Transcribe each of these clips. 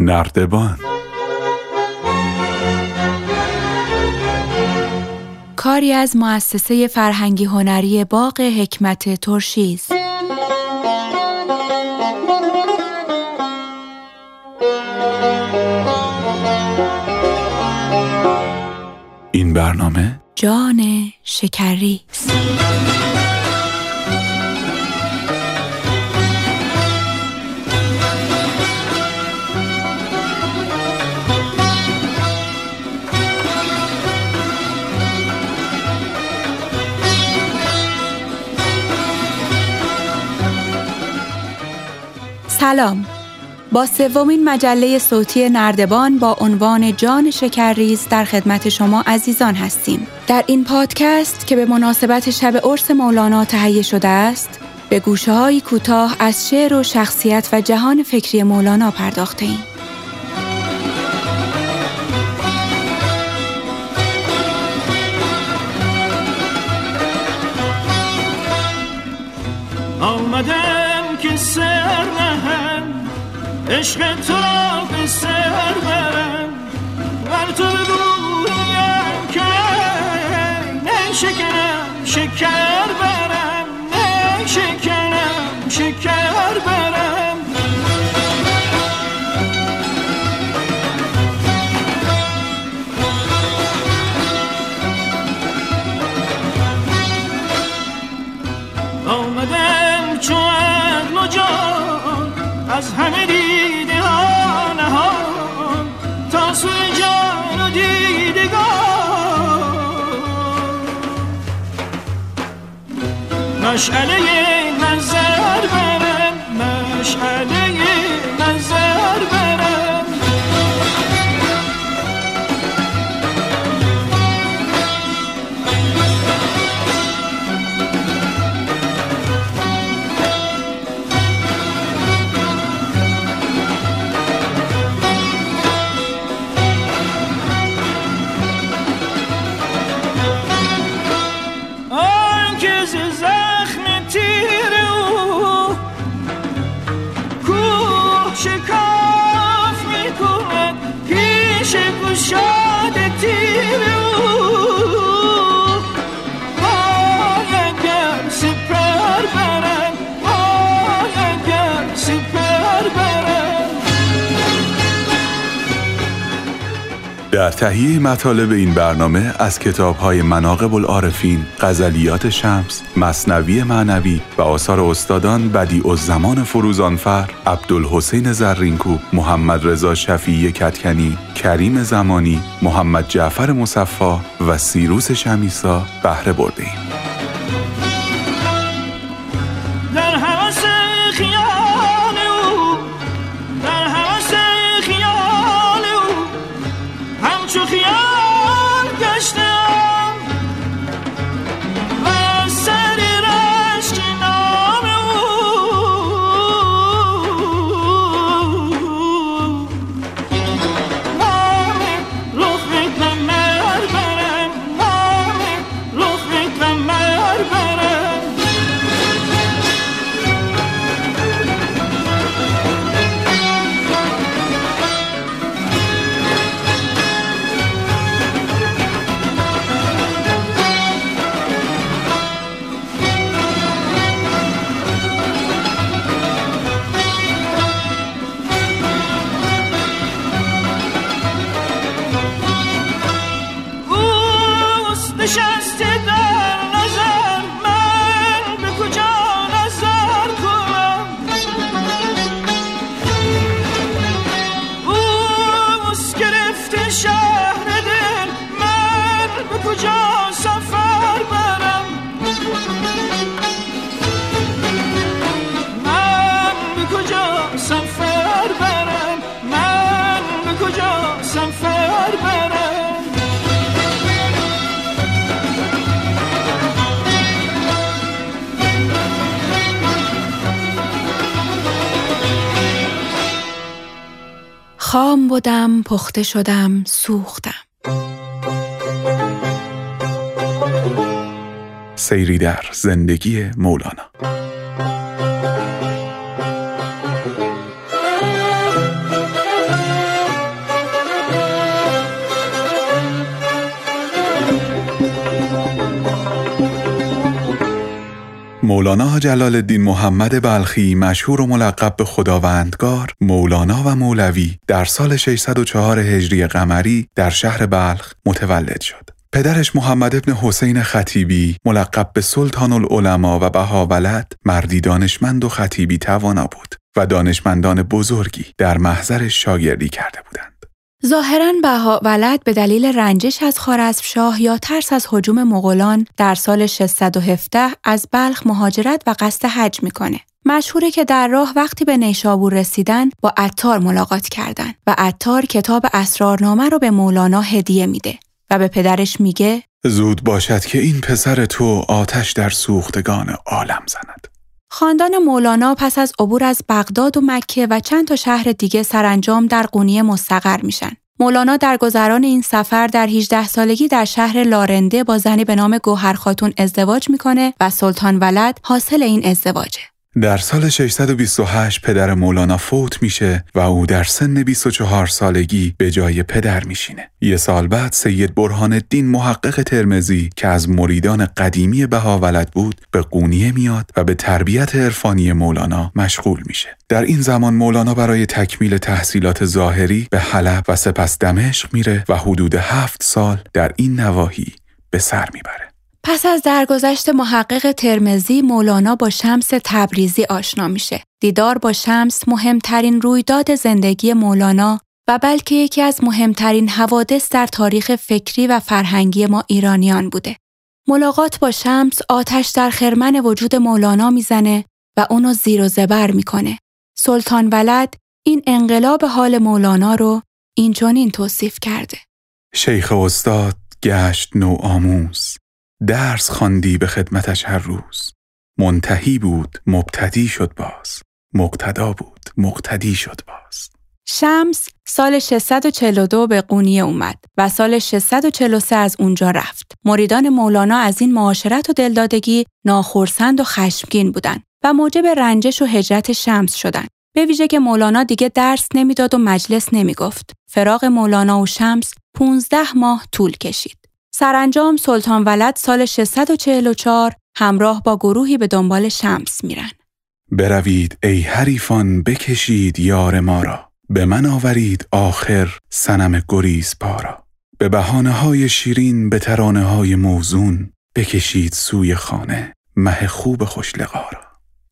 نردبان کاری از مؤسسه فرهنگی هنری باغ حکمت ترشیز این برنامه جان شکری است. سلام با سومین مجله صوتی نردبان با عنوان جان شکرریز در خدمت شما عزیزان هستیم. در این پادکست که به مناسبت شب عرس مولانا تهیه شده است، به گوشه های کوتاه از شعر و شخصیت و جهان فکری مولانا پرداخته ایم. نهم عشق تو را سر برم ور تو بگویم که نه شکرم شکر مشعله نظر برم مشعله شکاف می کند پیش گشاد تیر در تهیه مطالب این برنامه از کتاب های مناقب العارفین، غزلیات شمس، مصنوی معنوی و آثار استادان بدیع الزمان فروزانفر، عبدالحسین زرینکو، محمد رضا شفیعی کتکنی، کریم زمانی، محمد جعفر مصفا و سیروس شمیسا بهره برده پخته شدم، سوختم. سیری در زندگی مولانا مولانا جلال الدین محمد بلخی مشهور و ملقب به خداوندگار مولانا و مولوی در سال 604 هجری قمری در شهر بلخ متولد شد. پدرش محمد ابن حسین خطیبی ملقب به سلطان العلماء و بهاولد مردی دانشمند و خطیبی توانا بود و دانشمندان بزرگی در محضرش شاگردی کرده بودند. ظاهرا بها ولد به دلیل رنجش از شاه یا ترس از حجوم مغولان در سال 617 از بلخ مهاجرت و قصد حج می‌کنه. مشهوره که در راه وقتی به نیشابور رسیدن با عطار ملاقات کردن و عطار کتاب اسرارنامه رو به مولانا هدیه میده و به پدرش میگه زود باشد که این پسر تو آتش در سوختگان عالم زند. خاندان مولانا پس از عبور از بغداد و مکه و چند تا شهر دیگه سرانجام در قونیه مستقر میشن. مولانا در گذران این سفر در 18 سالگی در شهر لارنده با زنی به نام گوهر خاتون ازدواج می‌کنه و سلطان ولد حاصل این ازدواجه. در سال 628 پدر مولانا فوت میشه و او در سن 24 سالگی به جای پدر میشینه. یه سال بعد سید برهان الدین محقق ترمزی که از مریدان قدیمی بهاولد بود به قونیه میاد و به تربیت عرفانی مولانا مشغول میشه. در این زمان مولانا برای تکمیل تحصیلات ظاهری به حلب و سپس دمشق میره و حدود هفت سال در این نواحی به سر می‌بره. پس از درگذشت محقق ترمزی مولانا با شمس تبریزی آشنا میشه. دیدار با شمس مهمترین رویداد زندگی مولانا و بلکه یکی از مهمترین حوادث در تاریخ فکری و فرهنگی ما ایرانیان بوده. ملاقات با شمس آتش در خرمن وجود مولانا می‌زنه و اونو زیر و زبر می‌کنه. سلطان ولد این انقلاب حال مولانا رو اینچنین توصیف کرده. شیخ استاد گشت نو آموز درس خواندی به خدمتش هر روز منتهی بود مبتدی شد باز مقتدا بود مقتدی شد باز شمس سال 642 به قونیه اومد و سال 643 از اونجا رفت. مریدان مولانا از این معاشرت و دلدادگی ناخرسند و خشمگین بودند و موجب رنجش و هجرت شمس شدند. به ویژه که مولانا دیگه درس نمی‌داد و مجلس نمی‌گفت. فراغ مولانا و شمس 15 ماه طول کشید. سرانجام سلطان ولد سال 644 همراه با گروهی به دنبال شمس میرن. بروید ای حریفان بکشید یار ما را. به من آورید آخر سنم گریز پارا به بحانه های شیرین به ترانه های موزون بکشید سوی خانه مه خوب خوش را.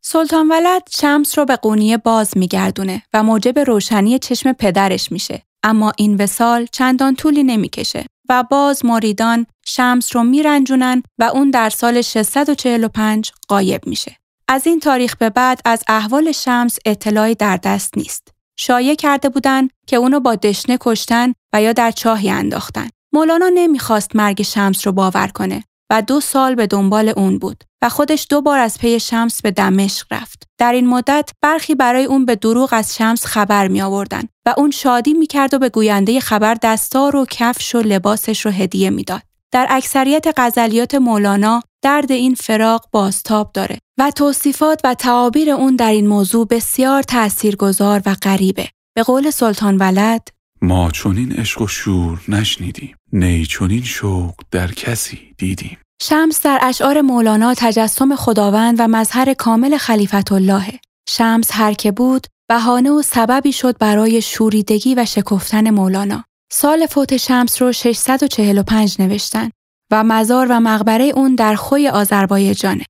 سلطان ولد شمس رو به قونیه باز میگردونه و موجب روشنی چشم پدرش میشه. اما این وسال چندان طولی نمی‌کشه. و باز مریدان شمس رو میرنجونن و اون در سال 645 قایب میشه. از این تاریخ به بعد از احوال شمس اطلاعی در دست نیست. شایع کرده بودن که اونو با دشنه کشتن و یا در چاهی انداختن. مولانا نمی‌خواست مرگ شمس رو باور کنه و دو سال به دنبال اون بود و خودش دو بار از پی شمس به دمشق رفت. در این مدت برخی برای اون به دروغ از شمس خبر می آوردن و اون شادی می کرد و به گوینده خبر دستار و کفش و لباسش رو هدیه می‌داد. در اکثریت غزلیات مولانا درد این فراق بازتاب داره و توصیفات و تعابیر اون در این موضوع بسیار تاثیرگذار و غریبه. به قول سلطان ولد ما چونین عشق و شور نشنیدیم نی چونین شوق در کسی دیدیم شمس در اشعار مولانا تجسم خداوند و مظهر کامل خلیفت الله. شمس هر که بود بهانه و سببی شد برای شوریدگی و شکفتن مولانا. سال فوت شمس رو 645 نوشتن و مزار و مقبره اون در خوی آذربایجانه.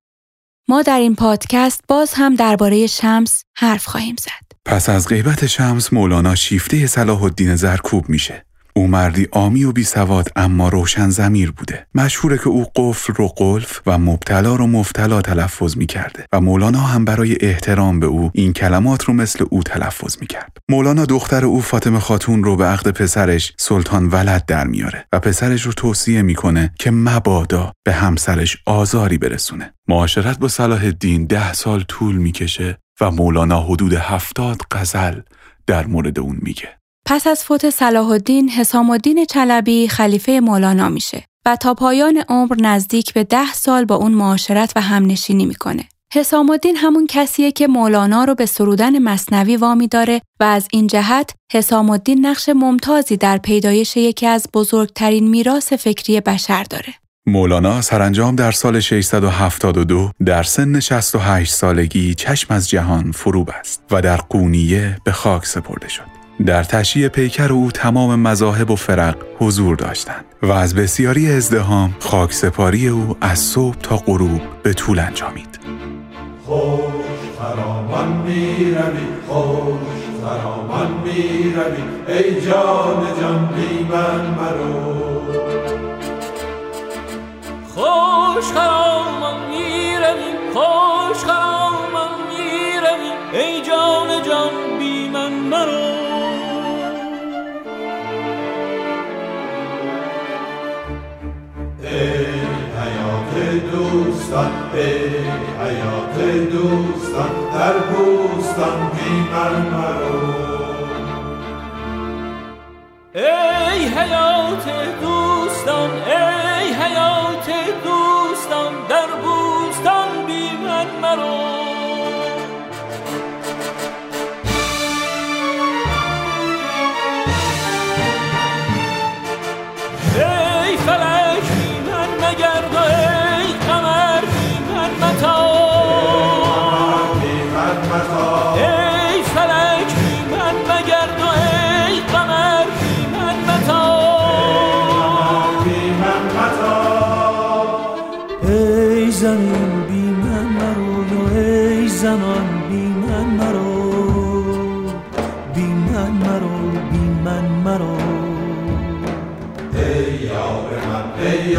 ما در این پادکست باز هم درباره شمس حرف خواهیم زد. پس از غیبت شمس مولانا شیفته صلاح الدین زرکوب میشه. او مردی آمی و بیسواد اما روشن زمیر بوده. مشهوره که او قفل رو قلف و مبتلا رو مفتلا تلفظ می کرده و مولانا هم برای احترام به او این کلمات رو مثل او تلفظ می کرد مولانا دختر او فاطمه خاتون رو به عقد پسرش سلطان ولد در میاره و پسرش رو توصیه می‌کنه که مبادا به همسرش آزاری برسونه. معاشرت با صلاح الدین ده سال طول می‌کشه و مولانا حدود هفتاد غزل در مورد اون میگه. پس از فوت صلاح الدین حسام الدین چلبی خلیفه مولانا میشه و تا پایان عمر نزدیک به ده سال با اون معاشرت و همنشینی می‌کنه. حسام الدین همون کسیه که مولانا رو به سرودن مصنوی وامی داره و از این جهت حسام الدین نقش ممتازی در پیدایش یکی از بزرگترین میراث فکری بشر داره. مولانا سرانجام در سال 672 در سن 68 سالگی چشم از جهان فرو بست و در قونیه به خاک سپرده شد. در تشییع پیکر او تمام مذاهب و فرق حضور داشتند و از بسیاری ازدهام خاک سپاری او از صبح تا غروب به طول انجامید. خوش خرامان می روی خوش خرامان می روی ای جان جان بی من مرو خوش خرامان می روی خوش خرامان می روی ای جان جان بی من مرو دوستان ای حیات دوستان در بوستان بی مرو. ای حیات دوستان ای حیات دوستان در بوستان بی من مرو.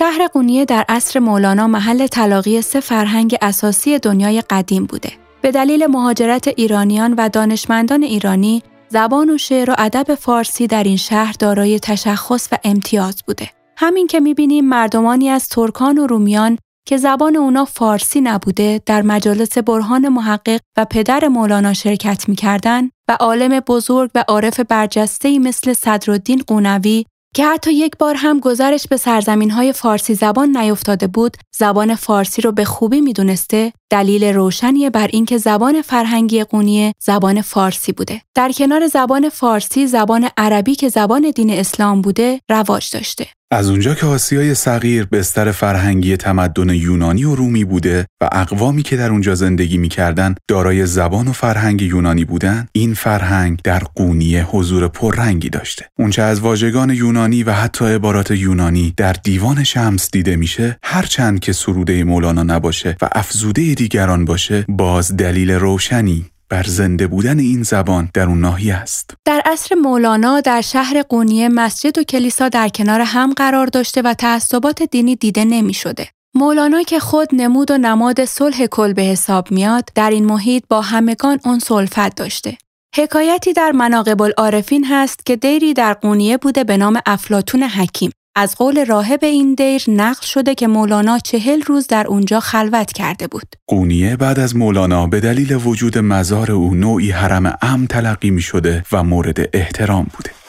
شهر قونیه در عصر مولانا محل تلاقی سه فرهنگ اساسی دنیای قدیم بوده. به دلیل مهاجرت ایرانیان و دانشمندان ایرانی، زبان و شعر و ادب فارسی در این شهر دارای تشخص و امتیاز بوده. همین که می‌بینیم مردمانی از ترکان و رومیان که زبان اونا فارسی نبوده در مجالس برهان محقق و پدر مولانا شرکت می‌کردن و عالم بزرگ و عارف برجسته‌ای مثل صدرالدین قونوی که حتی یک بار هم گذرش به سرزمین های فارسی زبان نیفتاده بود زبان فارسی رو به خوبی می‌دونسته دلیل روشنی بر اینکه زبان فرهنگی قونیه زبان فارسی بوده. در کنار زبان فارسی زبان عربی که زبان دین اسلام بوده رواج داشته. از اونجا که آسیای صغیر بستر فرهنگی تمدن یونانی و رومی بوده و اقوامی که در اونجا زندگی می‌کردن دارای زبان و فرهنگ یونانی بودن این فرهنگ در قونیه حضور پررنگی داشته. اونچه از واژگان یونانی و حتی عبارات یونانی در دیوان شمس دیده میشه هرچند که سروده مولانا نباشه و افزوده دیگران باشه باز دلیل روشنی. بر زنده بودن این زبان در اون ناحیه است. در عصر مولانا در شهر قونیه مسجد و کلیسا در کنار هم قرار داشته و تعصبات دینی دیده نمی شده. مولانا که خود نمود و نماد صلح کل به حساب میاد در این محیط با همگان اون سلفت داشته. حکایتی در مناقب العارفین هست که دیری در قونیه بوده به نام افلاتون حکیم. از قول راهب این دیر نقل شده که مولانا چهل روز در اونجا خلوت کرده بود. قونیه بعد از مولانا به دلیل وجود مزار او نوعی حرم ام تلقی می شده و مورد احترام بوده.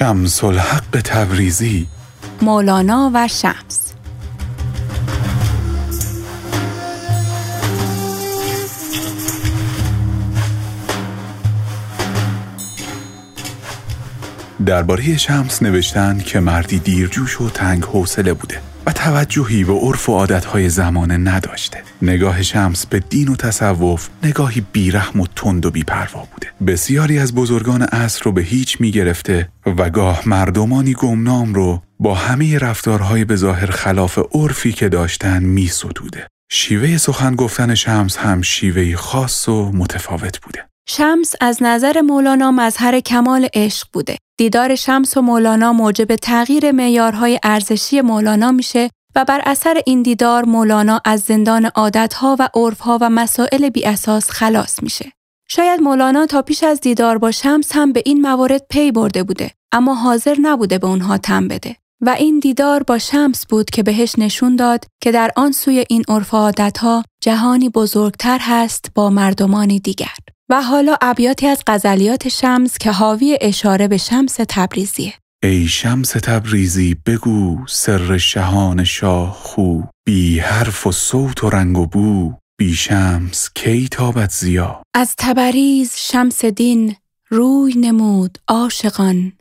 شمس الحق تبریزی. مولانا و شمس. درباره شمس نوشتن که مردی دیرجوش و تنگ حوصله بوده. و توجهی به عرف و عادتهای زمانه نداشته نگاه شمس به دین و تصوف نگاهی بیرحم و تند و بیپروا بوده بسیاری از بزرگان عصر رو به هیچ می‌گرفته و گاه مردمانی گمنام رو با همه رفتارهای به ظاهر خلاف عرفی که داشتن می شیوه سخن گفتن شمس هم شیوه خاص و متفاوت بوده. شمس از نظر مولانا مظهر کمال عشق بوده. دیدار شمس و مولانا موجب تغییر معیارهای ارزشی مولانا میشه و بر اثر این دیدار مولانا از زندان عادتها و عرفها و مسائل بی اساس خلاص میشه. شاید مولانا تا پیش از دیدار با شمس هم به این موارد پی برده بوده اما حاضر نبوده به اونها تم بده. و این دیدار با شمس بود که بهش نشون داد که در آن سوی این عرف ها جهانی بزرگتر هست با مردمانی دیگر. و حالا ابیاتی از غزلیات شمس که حاوی اشاره به شمس تبریزیه. ای شمس تبریزی بگو سر شهان شاه خو. بی حرف و صوت و رنگ و بو. بی شمس کی تابت زیا از تبریز شمس دین روی نمود عاشقان.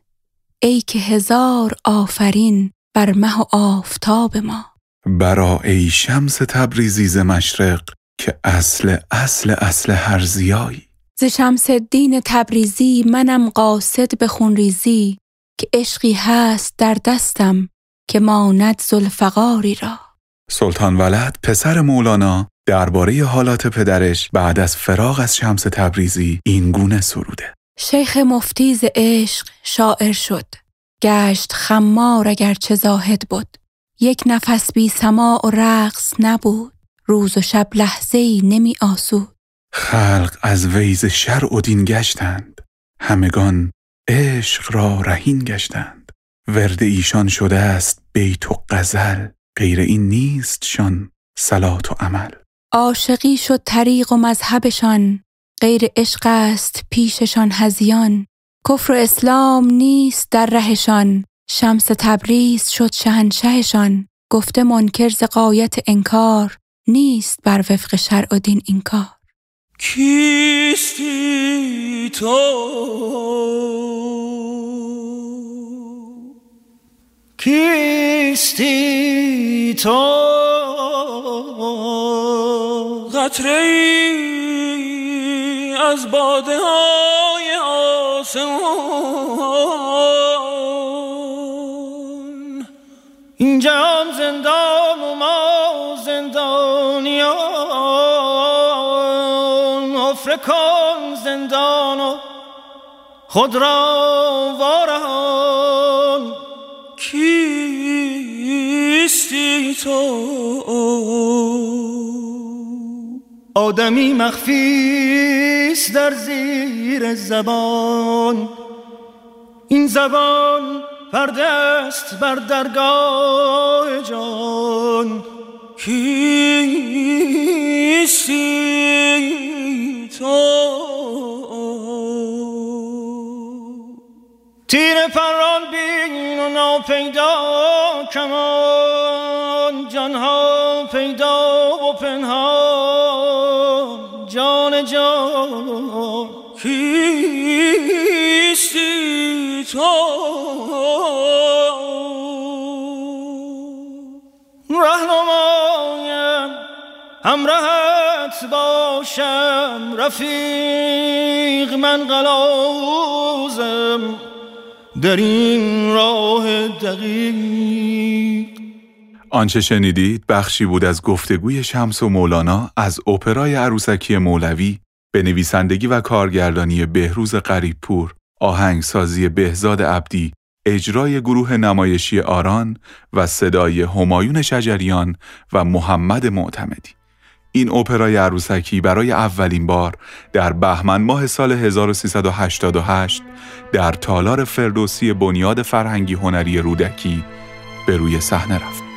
ای که هزار آفرین بر مه و آفتاب ما. برا ای شمس تبریزی ز مشرق که اصل اصل اصل هر زیایی. ز شمس الدین تبریزی منم قاصد به خونریزی که عشقی هست در دستم که ماند زلفقاری را. سلطان ولد پسر مولانا درباره حالات پدرش بعد از فراغ از شمس تبریزی این گونه سروده. شیخ مفتیز عشق شاعر شد. گشت خمار اگر چه زاهد بود یک نفس بی سماع و رقص نبود. روز و شب لحظه ای نمی آسود. خلق از ویز شرع و دین گشتند. همگان عشق را رهین گشتند. ورد ایشان شده است بیت و غزل. غیر این نیست شان صلات و عمل. عاشقی شد طریق و مذهبشان. غیر عشق است پیششان هزیان. کفر و اسلام نیست در رهشان. شمس تبریز شد شهنشهشان. گفته منکر ز قایت انکار. نیست بر وفق شرع و دین این کار کیستی تو؟ کیستی تو؟ قطره از باده های آسمان. افرکان زندان و خود را وارهان. کیستی تو؟ آدمی مخفیست در زیر زبان. این زبان پرده بر درگاه جان. کیستی تو. تیر پران بین و ناپیدا کمان. جانها پیدا و پنهان. جان جان کیستی تو. رهنمایم همراهت باشم رفیق من قلازم در این راه دقیق آنچه شنیدید بخشی بود از گفتگوی شمس و مولانا از اپرای عروسکی مولوی به نویسندگی و کارگردانی بهروز قریبپور، آهنگسازی بهزاد عبدی، اجرای گروه نمایشی آران و صدای همایون شجریان و محمد معتمدی. این اپرای عروسکی برای اولین بار در بهمن ماه سال 1388 در تالار فردوسی بنیاد فرهنگی هنری رودکی به روی صحنه رفت.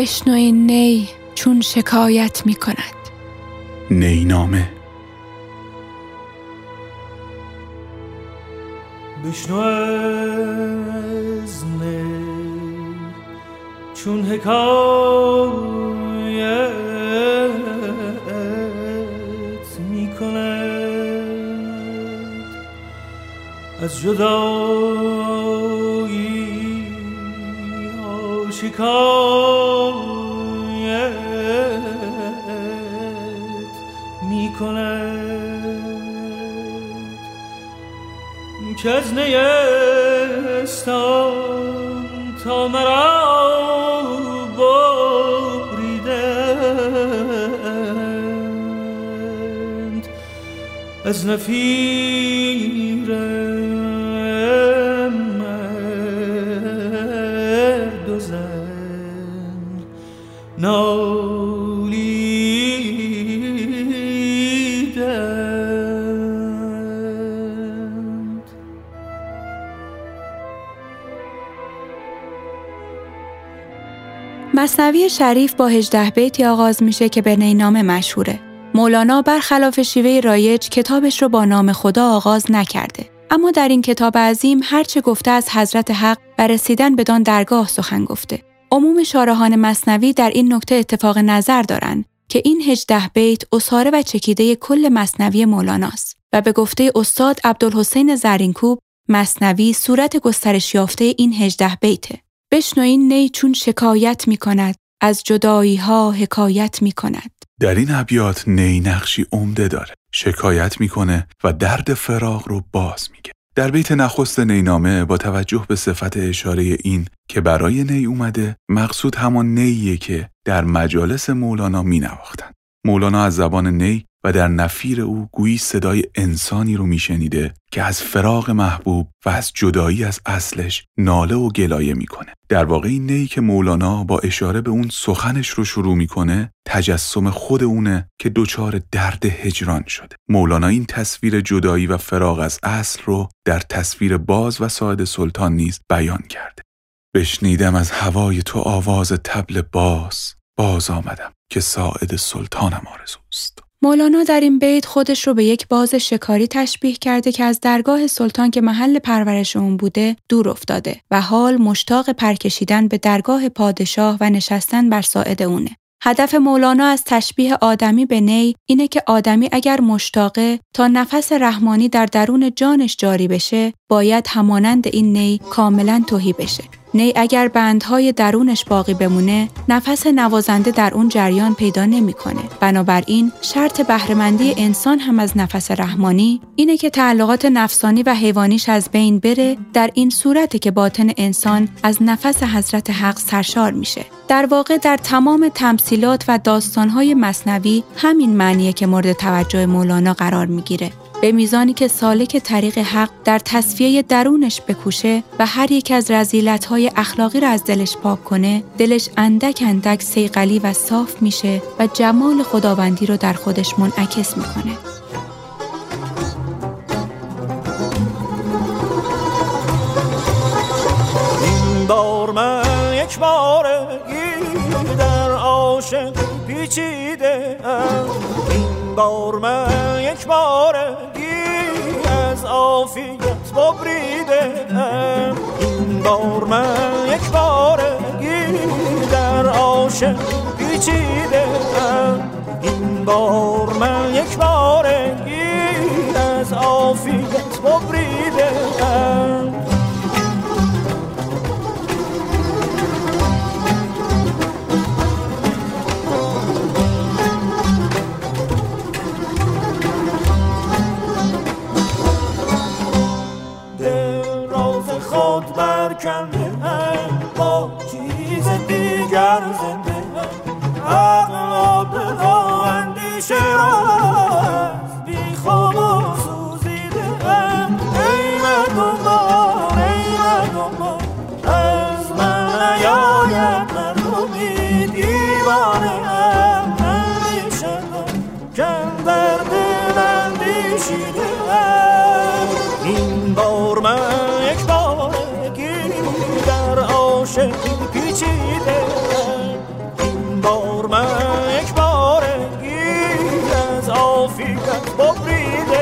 بشنو این نی چون شکایت می کند. نی نامه. بشنو از چون حکایت می کند. از جدایی آشکایت می کند که از نیستان تا مرا از نفیر نالیدند مصنوی شریف با هجده بیتی آغاز میشه که به نینامه مشهوره. مولانا برخلاف شیوه رایج کتابش رو با نام خدا آغاز نکرده. اما در این کتاب عظیم هرچه گفته از حضرت حق و رسیدن بدان درگاه سخن گفته. عموم شارحان مصنوی در این نکته اتفاق نظر دارند که این هجده بیت اصاره و چکیده کل مصنوی مولاناست و به گفته استاد عبدالحسین زرینکوب مصنوی صورت گسترش یافته این هجده بیته. بشنوین نی چون شکایت می کند از جدایی ها حکایت می کند. در این ابیات نی نقشی عمده داره شکایت می‌کنه و درد فراغ رو باز میگه در بیت نخست نینامه با توجه به صفت اشاره این که برای نی اومده مقصود همان نیه که در مجالس مولانا می مولانا از زبان نی و در نفیر او گویی صدای انسانی رو میشنیده که از فراغ محبوب و از جدایی از اصلش ناله و گلایه می‌کنه. در واقع این نی که مولانا با اشاره به اون سخنش رو شروع می‌کنه تجسم خود اونه که دچار درد هجران شده. مولانا این تصویر جدایی و فراغ از اصل رو در تصویر باز و ساعد سلطان نیز بیان کرده. بشنیدم از هوای تو آواز تبل باز باز آمدم که ساعد سلطانم آرزوست. مولانا در این بیت خودش رو به یک باز شکاری تشبیه کرده که از درگاه سلطان که محل پرورش اون بوده دور افتاده و حال مشتاق پرکشیدن به درگاه پادشاه و نشستن بر ساعد اونه. هدف مولانا از تشبیه آدمی به نی اینه که آدمی اگر مشتاقه تا نفس رحمانی در درون جانش جاری بشه باید همانند این نی کاملا توهی بشه نی اگر بندهای درونش باقی بمونه نفس نوازنده در اون جریان پیدا نمی‌کنه. بنابراین شرط بهرهمندی انسان هم از نفس رحمانی اینه که تعلقات نفسانی و حیوانیش از بین بره در این صورته که باطن انسان از نفس حضرت حق سرشار میشه. در واقع در تمام تمثیلات و داستانهای مصنوی همین معنیه که مورد توجه مولانا قرار می‌گیره. به میزانی که سالک طریق حق در تصفیه درونش بکوشه و هر یک از رزیلتهای اخلاقی را از دلش پاک کنه دلش اندک اندک سیقلی و صاف میشه و جمال خداوندی رو در خودش منعکس می‌کنه. این بار من یک در عاشق پیچیده این بار من یک بار از عافیت ببریده. این بار من یک بار در عاشق پیچیده. این بار من یک بار از عافیت ببریده. کم ام با چیز دیگر زنده. عقل بلا اندیشه را بی خواب و سوزیده. ام ای مردم ای مردم از من نیاید مردمی دیوانه. ام اندیشه کم در دل اندیشیده. ام این بار من شکل پیچیده این بار من یک بارگی از آفیت ببریده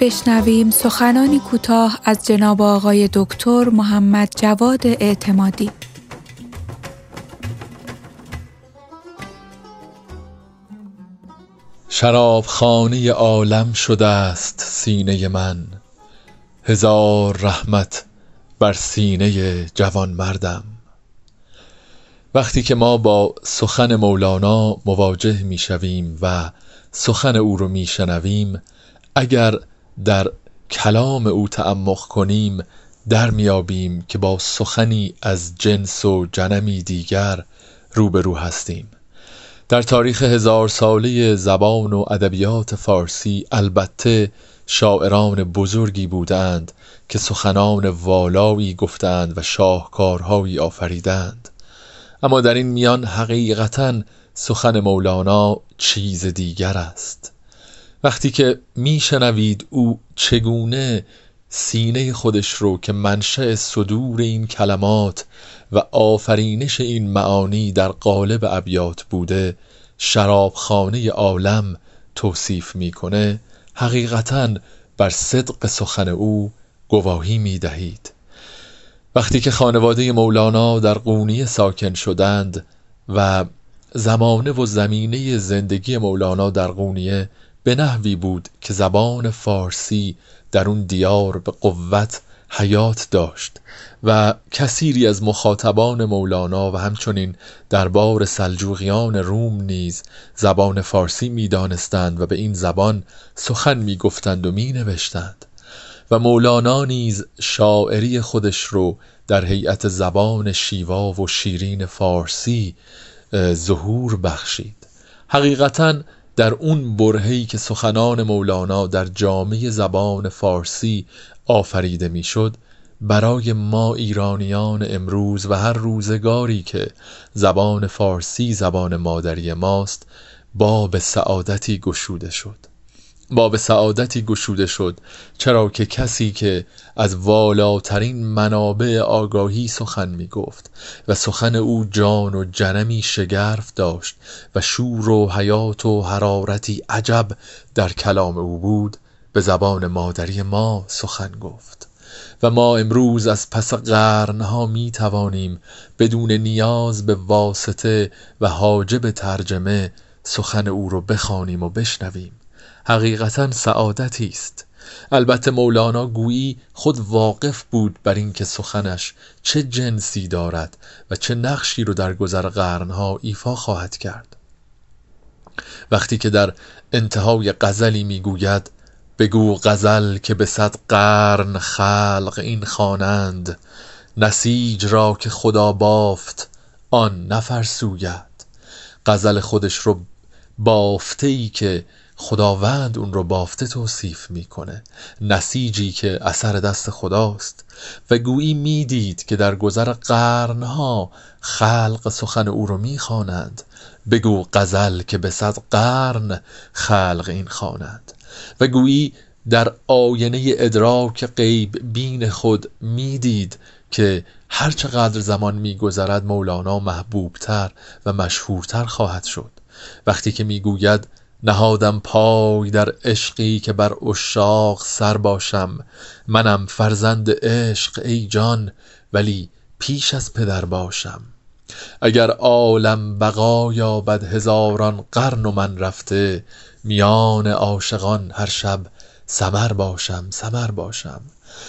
بشنویم سخنانی کوتاه از جناب آقای دکتر محمد جواد اعتمادی. شراب خانه عالم شده است سینه من. هزار رحمت بر سینه جوان مردم وقتی که ما با سخن مولانا مواجه می شویم و سخن او رو می شنویم اگر در کلام او تعمق کنیم در میابیم که با سخنی از جنس و جنمی دیگر روبرو هستیم. در تاریخ هزار ساله زبان و ادبیات فارسی البته شاعران بزرگی بودند که سخنان والایی گفتند و شاهکارهایی آفریدند. اما در این میان حقیقتا سخن مولانا چیز دیگر است. وقتی که میشنوید او چگونه سینه خودش رو که منشأ صدور این کلمات و آفرینش این معانی در قالب ابیات بوده شرابخانه عالم توصیف می‌کنه حقیقتا بر صدق سخن او گواهی می دهید وقتی که خانواده مولانا در قونیه ساکن شدند و زمانه و زمینه زندگی مولانا در قونیه به نحوی بود که زبان فارسی در اون دیار به قوت حیات داشت و کثیری از مخاطبان مولانا و همچنین دربار سلجوقیان روم نیز زبان فارسی می‌دانستند و به این زبان سخن می‌گفتند و مینوشتند. و مولانا نیز شاعری خودش رو در هیئت زبان شیوا و شیرین فارسی ظهور بخشید. حقیقتا در اون برهی که سخنان مولانا در جامعه زبان فارسی آفریده می‌شد برای ما ایرانیان امروز و هر روزگاری که زبان فارسی زبان مادری ماست باب سعادتی گشوده شد. باب سعادتی گشوده شد چرا که کسی که از والاترین منابع آگاهی سخن می گفت و سخن او جان و جنمی شگرف داشت و شور و حیات و حرارتی عجب در کلام او بود به زبان مادری ما سخن گفت. و ما امروز از پس قرنها می توانیم بدون نیاز به واسطه و حاجب ترجمه سخن او رو بخوانیم و بشنویم. حقیقتا سعادتی است. البته مولانا گویی خود واقف بود بر اینکه سخنش چه جنسی دارد و چه نقشی رو در گذر قرنها ایفا خواهد کرد. وقتی که در انتهای غزلی می‌گوید بگو غزل که به صد قرن خلق این خوانند نسیج را که خدا بافت آن نفرسوید. غزل خودش رو بافته ای که خداوند اون رو بافته توصیف می‌کنه نسیجی که اثر دست خداست. و گویی می‌دید که در گذر قرنها خلق سخن او رو می‌خوانند. بگو غزل که به صد قرن خلق این خوانند. و گویی در آینه ادراک غیب بین خود می‌دید که هر چقدر زمان میگذرد مولانا محبوبتر و مشهورتر خواهد شد. وقتی که می‌گوید نهادم پای در عشقی که بر اشاق سر باشم. منم فرزند عشق ای جان ولی پیش از پدر باشم. اگر عالم بقا یابد هزاران قرن و من رفته میان عاشقان هر شب سمر باشم سمر باشم.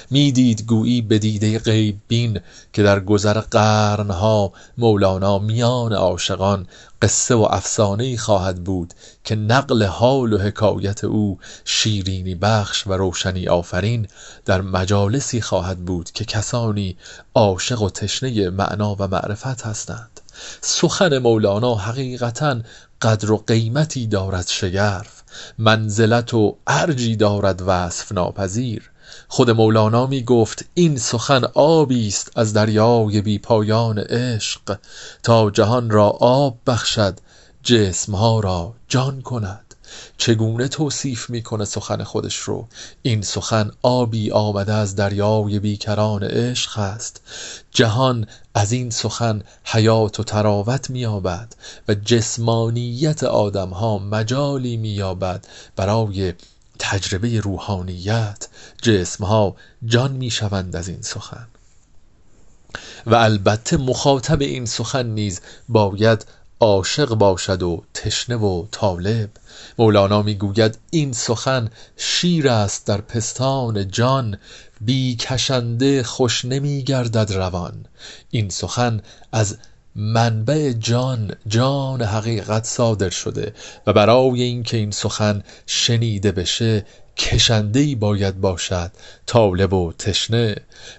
می‌دید گویی به دیده غیب بین که در گذر قرنها مولانا میان عاشقان قصه و افسانه خواهد بود که نقل حال و حکایت او شیرینی بخش و روشنی آفرین در مجالسی خواهد بود که کسانی عاشق و تشنه معنا و معرفت هستند. سخن مولانا حقیقتا قدر و قیمتی دارد شگرف منزلت و ارجی دارد وصف ناپذیر. خود مولانا می گفت این سخن آبی است از دریای بی پایان عشق تا جهان را آب بخشد جسمها را جان کند. چگونه توصیف می‌کنه سخن خودش رو؟ این سخن آبی آمده از دریای بیکران عشق است. جهان از این سخن حیات و تراوت مییابد و جسمانیت آدمها مجالی مییابد. برای تجربه روحانیت جسمها جان می‌شوند از این سخن. و البته مخاطب این سخن نیز باید عاشق باشد و تشنه و طالب. مولانا می‌گوید این سخن شیر است در پستان جان بی کشنده خوش نمی گردد روان. این سخن از منبع جان جان حقیقت صادر شده و برای اینکه این سخن شنیده بشه کشنده باید باشد طالب و تشنه.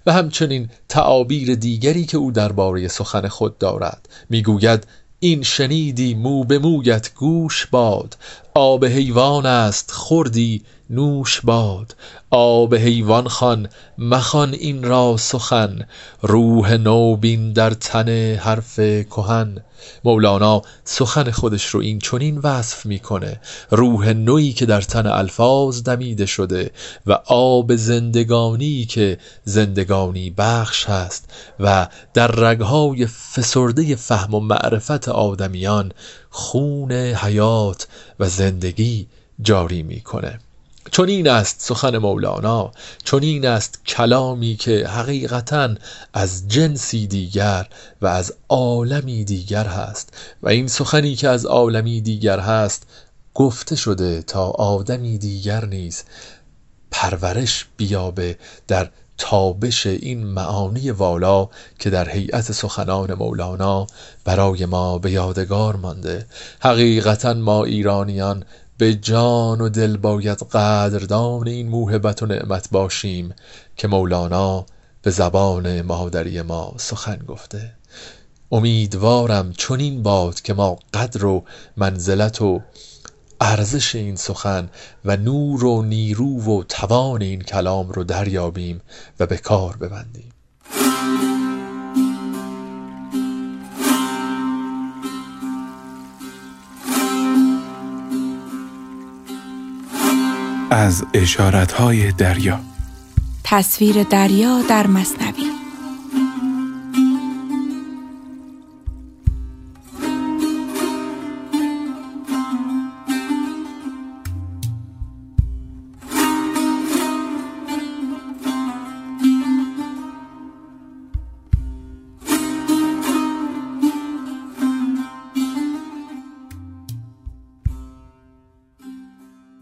و همچنین تعابیر دیگری که او درباره سخن خود دارد. می‌گوید این شنیدی مو به مویت گوش باد. آب حیوان است خوردی نوش باد. آب حیوان خوان مخوان این را سخن روح نو بین در تن حرف کهن. مولانا سخن خودش رو این چنین وصف می‌کنه روح نویی که در تن الفاظ دمیده شده و آب زندگانی که زندگانی بخش هست و در رگهای فسرده فهم و معرفت آدمیان خون حیات و زندگی جاری می‌کنه. چون این است سخن مولانا چون این است کلامی که حقیقتا از جنسی دیگر و از عالمی دیگر هست و این سخنی که از عالمی دیگر هست گفته شده تا آدمی دیگر نیز پرورش بیابه در تابش این معانی والا که در هیئت سخنان مولانا برای ما به یادگار مانده. حقیقتا ما ایرانیان به جان و دل باید قدردان این موهبت و نعمت باشیم که مولانا به زبان مادری ما سخن گفته. امیدوارم چنین باد که ما قدر و منزلت و ارزش این سخن و نور و نیرو و توان این کلام رو دریابیم و به کار ببندیم. از اشارتهای دریا. تصویر دریا در مصنوی.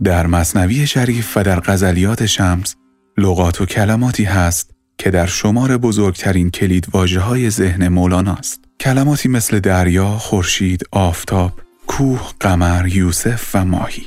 در مصنوی شریف و در غزلیات شمس لغات و کلماتی هست که در شمار بزرگترین کلید واجه های ذهن مولاناست. کلماتی مثل دریا، خورشید، آفتاب، کوه، قمر، یوسف و ماهی.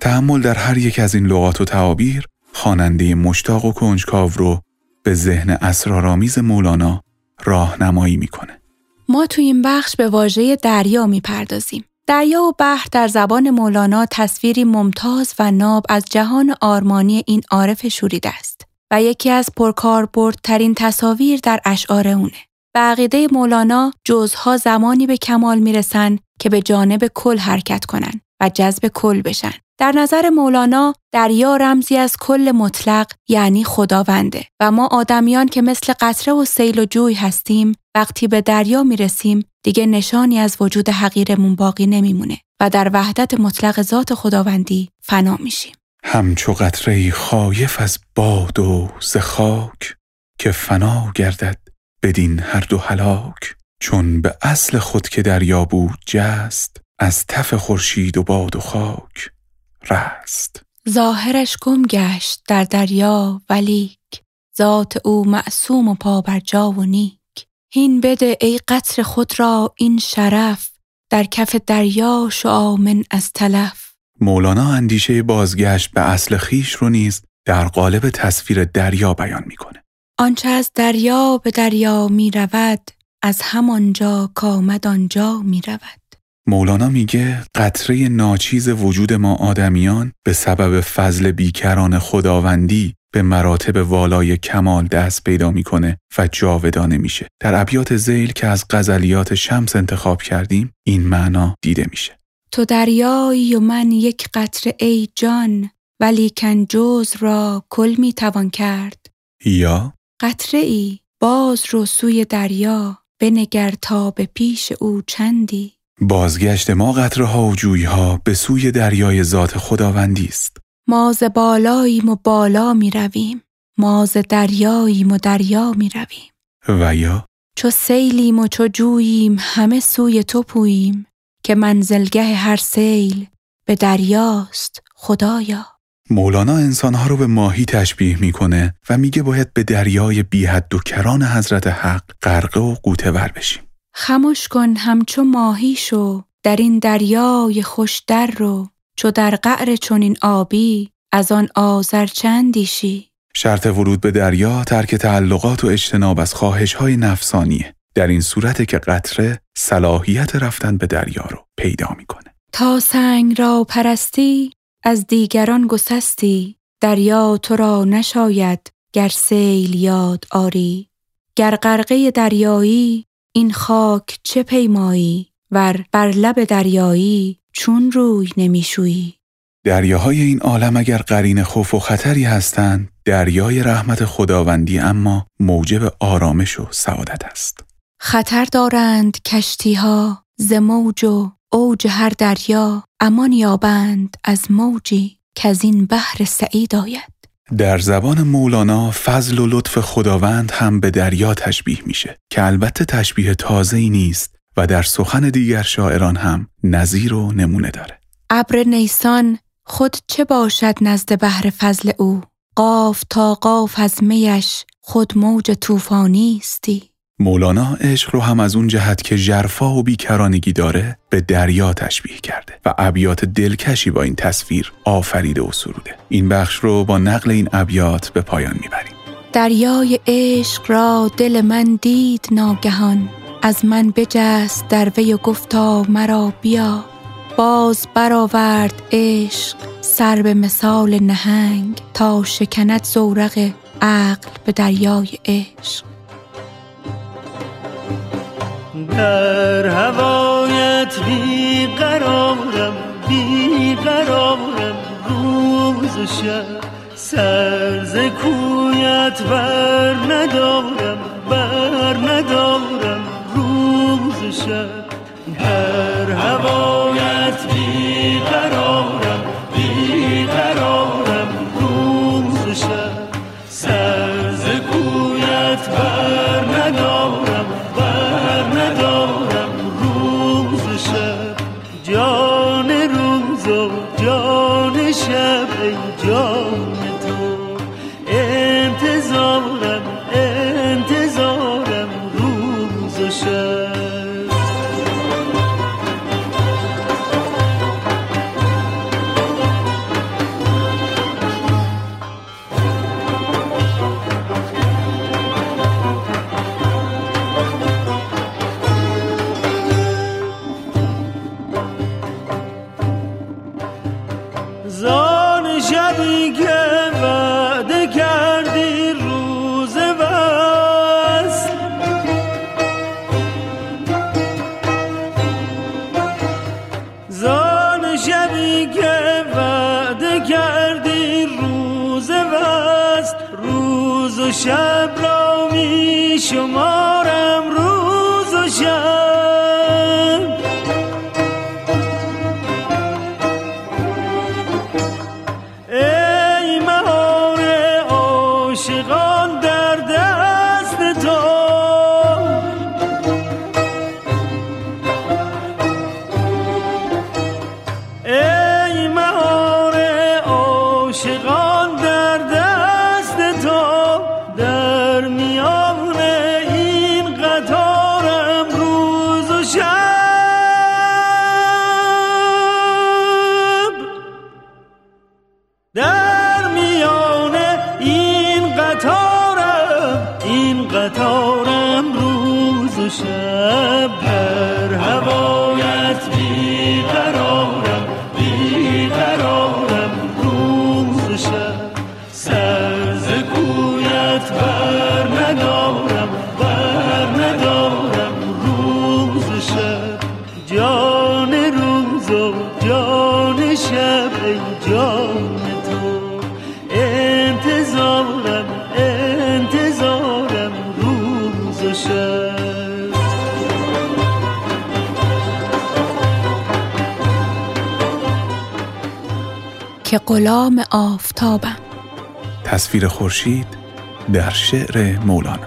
تحمل در هر یک از این لغات و تعابیر خواننده مشتاق و کنجکاو رو به ذهن اسرارآمیز مولانا راهنمایی می‌کنه. ما تو این بخش به واژه دریا می‌پردازیم. دریا و بحر در زبان مولانا تصویری ممتاز و ناب از جهان آرمانی این عارف شوریده است و یکی از پرکاربردترین تصاویر در اشعار اونه. به عقیده مولانا جزها زمانی به کمال می‌رسن که به جانب کل حرکت کنند و جذب کل بشن. در نظر مولانا دریا رمزی از کل مطلق یعنی خداونده و ما آدمیان که مثل قطره و سیل و جوی هستیم وقتی به دریا می رسیم دیگه نشانی از وجود حقیرمون باقی نمیمونه و در وحدت مطلق ذات خداوندی فنا میشیم. همچو قطره خایف از باد و ز خاک که فنا گردد بدین هر دو هلاک چون به اصل خود که دریا بود جست از تف خورشید و باد و خاک رست. ظاهرش گم گشت در دریا ولیک ذات او معصوم و پابرجا و نیک. هین بده ای قطر خود را این شرف. در کف دریا شو آمن از تلف. مولانا اندیشه بازگشت به اصل خیش رو نیز در قالب تصویر دریا بیان می‌کنه. آنچه از دریا به دریا می رود از همانجا کامد آنجا می رود مولانا میگه قطره ناچیز وجود ما آدمیان به سبب فضل بیکران خداوندی به مراتب والای کمال دست پیدا می‌کنه و جاودانه میشه. در ابیات زیل که از غزلیات شمس انتخاب کردیم این معنا دیده میشه. تو دریایی و من یک قطره ای جان ولی کن جز را کل می‌توان کرد. یا قطره ای باز رو سوی دریا بنگر تا به پیش او چندی. بازگشت ما قطره ها و جوی ها به سوی دریای ذات خداوندی است. ما ز بالاییم و بالا می رویم ما ز دریاییم و دریا می رویم و یا چو سیلیم و چو جوییم همه سوی تو پوییم که منزلگه هر سیل به دریاست خدایا مولانا انسانها رو به ماهی تشبیه می‌کنه و میگه باید به دریای بیحد و کران حضرت حق غرقه و قوته ور بشیم. خموش کن همچو ماهی شو در این دریای خوش در رو چو در قعر چنین آبی از آن آذر چندیشی شرط ورود به دریا ترک تعلقات و اجتناب از خواهش های نفسانیه. در این صورت که قطره صلاحیت رفتن به دریا رو پیدا می‌کنه. تا سنگ را پرستی از دیگران گسستی دریا تو را نشاید گر سیل یاد آری گر غرقه دریایی این خاک چه پیمایی ور بر لب دریایی چون روی نمیشویی؟ دریاهای این عالم اگر قرین خوف و خطری هستند دریای رحمت خداوندی اما موجب آرامش و سعادت است. خطر دارند کشتی ها ز موج و اوج هر دریا امان یابند از موجی که از این بحر سعید آید. در زبان مولانا فضل و لطف خداوند هم به دریا تشبیه میشه که البته تشبیه تازه ای نیست و در سخن دیگر شاعران هم نظیر و نمونه داره. ابر نیسان خود چه باشد نزد بحر فضل او؟ قاف تا قاف از میش خود موج طوفانی استی مولانا عشق رو هم از اون جهت که جرفا و بیکرانگی داره به دریا تشبیه کرده و ابیات دلکشی با این تصویر آفریده و سروده. این بخش رو با نقل این ابیات به پایان می‌بریم. دریای عشق را دل من دید ناگهان. از من بجست در وی و گفتا مرا بیا. باز برآورد عشق سر به مثال نهنگ تا شکند زورق عقل به دریای عشق. در هوایت بی قرارم بی قرارم روز و شب. سر ز کویت بر ندارم بر ندارم روز و شب. تصویر خورشید در شعر مولانا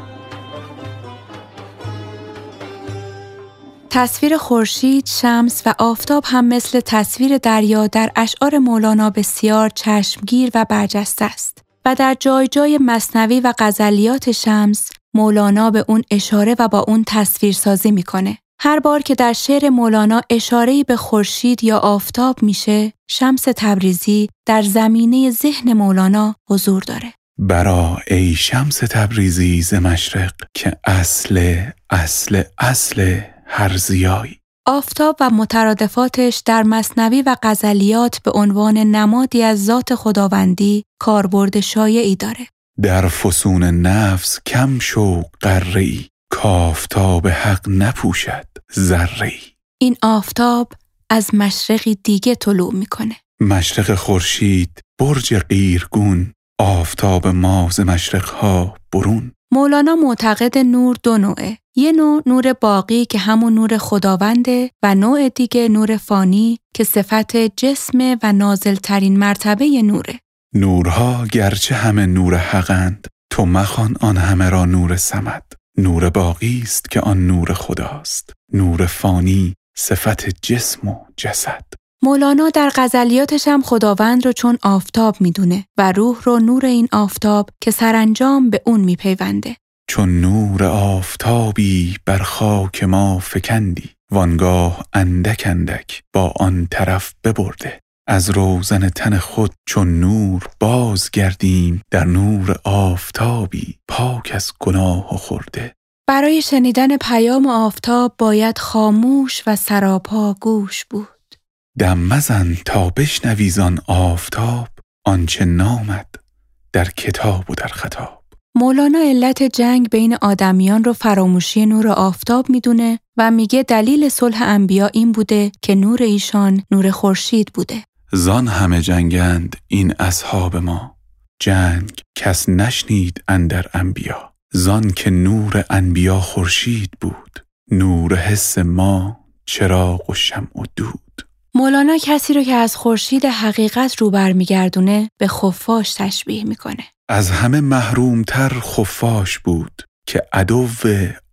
تصویر خورشید، شمس و آفتاب هم مثل تصویر دریا در اشعار مولانا بسیار چشمگیر و برجسته است و در جای جای مصنوی و غزلیات شمس مولانا به اون اشاره و با اون تصویر سازی می‌کنه. هر بار که در شعر مولانا اشاره به خورشید یا آفتاب میشه، شمس تبریزی در زمینه ذهن مولانا حضور داره. برا ای شمس تبریزی ز مشرق که اصل اصل اصل هر زیایی آفتاب و مترادفاتش در مصنوی و غزلیات به عنوان نمادی از ذات خداوندی کاربرد شایعی داره. در فسون نفس کم شو قره‌ای کافتاب حق نپوشد ذره این آفتاب از مشرقی دیگه طلوع می‌کنه. مشرق خورشید برج قیرگون آفتاب ماز مشرقها برون مولانا معتقد نور دو نوعه. یه نوع نور باقی که همون نور خداونده و نوع دیگه نور فانی که صفت جسم و نازلترین مرتبه نوره. نورها گرچه همه نور حقند تو مخوان آن همه را نور سمد نور باقی است که آن نور خداست نور فانی صفت جسم و جسد مولانا در غزلیاتش هم خداوند رو چون آفتاب می‌دونه و روح رو نور این آفتاب که سرانجام به اون میپیونده. چون نور آفتابی بر خاک ما فکندی وانگاه اندک اندک با آن طرف ببرده از روزن تن خود چون نور باز گردیم در نور آفتابی پاک از گناه و خورده برای شنیدن پیام آفتاب باید خاموش و سراپا گوش بود. دم مزن تا بشنوی زان آفتاب آنچه نامد در کتاب و در خطاب. مولانا علت جنگ بین آدمیان رو فراموشی نور آفتاب می‌دونه و میگه دلیل صلح انبیا این بوده که نور ایشان نور خورشید بوده. زان همه جنگند این اصحاب ما. جنگ کس نشنید اندر انبیا. زان که نور انبیا خورشید بود. نور حس ما چراغ و شمع و دود. مولانا کسی رو که از خورشید حقیقت رو برمیگردونه به خفاش تشبیه می‌کنه. از همه محرومتر خفاش بود که عدو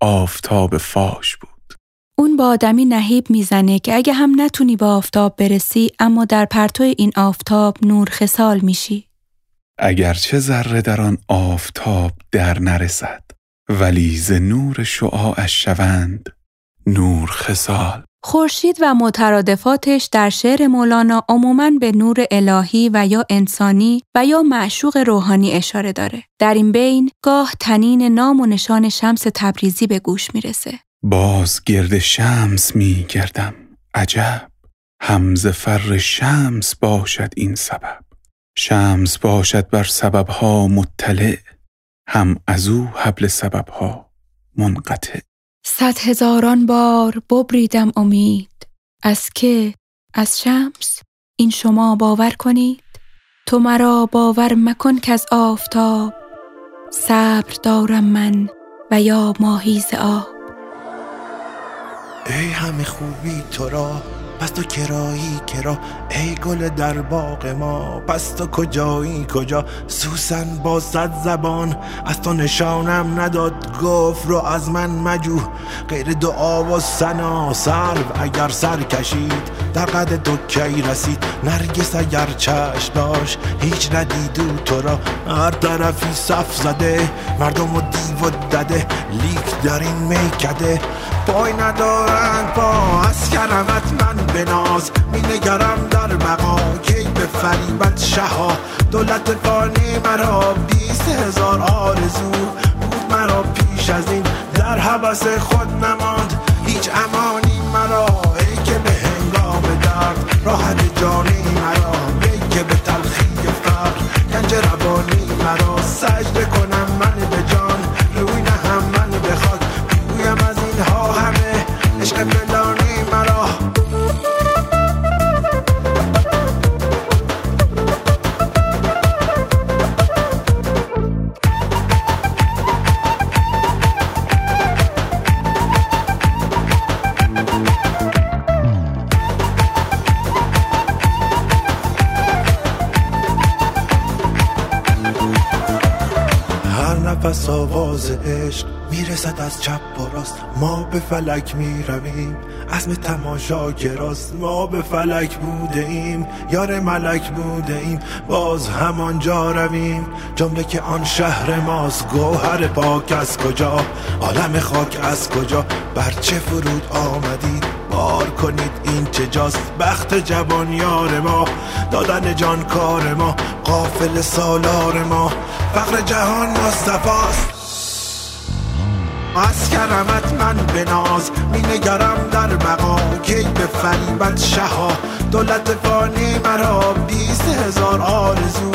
آفتاب فاش بود اون با آدمی نهیب می‌زنه که اگه هم نتونی به آفتاب برسی اما در پرتو این آفتاب نور خسال میشی. اگرچه ذره در آن آفتاب در نرسد ولی ز نور شعاعش شوند نور خسال خورشید و مترادفاتش در شعر مولانا عموماً به نور الهی و یا انسانی و یا معشوق روحانی اشاره داره. در این بین گاه تنین نام و نشان شمس تبریزی به گوش می‌رسه. باز گرد شمس می گردم عجب. همز فر شمس باشد این سبب. شمس باشد بر سببها مطلع. هم از او حبل سببها منقطع. صد هزاران بار ببریدم امید. از که؟ از شمس؟ این شما باور کنید؟ تو مرا باور مکن که از آفتاب. صبر دارم من و یا ماهی آب. ای همه خوبی تو را. پس تو کرایی کرا ای گل در باغ ما پس تو کجایی کجا؟ سوسن با صد زبان از تو نشانم نداد گفت رو از من مجو غیر دعا و سنا سرو اگر سر کشید در قد تو کی رسید؟ نرگس اگر چشم داشت هیچ ندیدو تو را. هر طرفی صف زده مردم و دیو و دده لیک در این میکده. پای ندارند پا از کرمت من به ناز می نگرم در بقا. کی به فریبت شها. دولت فانی مرا بیست هزار آرزو بود مرا پیش از این. در حبس خود نماند. هیچ امانی مرا. ای که به هنگام درد. راحت جانی مرا. ای که به تلخی فرق گنج روانی مرا. سجده کنم من نفس آواز عشق می‌رسد از چپ و راست. ما به فلک می‌رویم اسم تماشا راست ما به فلک بوده ایم یار ملک بوده ایم باز همانجا رویم جمله که آن شهر ماست. گوهر پاک از کجا؟ عالم خاک از کجا؟ بر چه فرود آمدید؟ بار کنید این چه جاست؟ بخت جوان یار ما. دادن جان کار ما. قافل سالار ما. فقر جهان مصطفاست از کرمت من به ناز. می نگرم در مقام کی به فریبت شها. دولت فانی مرا بیست هزار آرزو.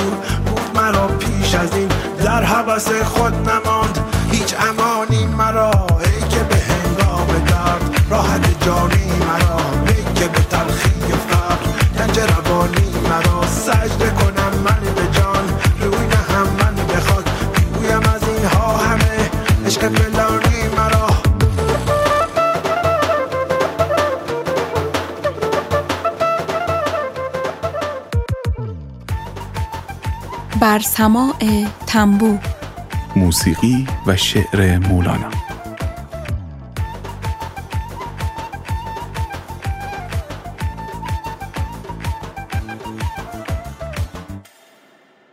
بود مرا پیش از این. در حبس خود نماند. هیچ امانی مرا. ای که به هنگام درد راحت جانی. بر سماع تنبو. موسیقی و شعر مولانا.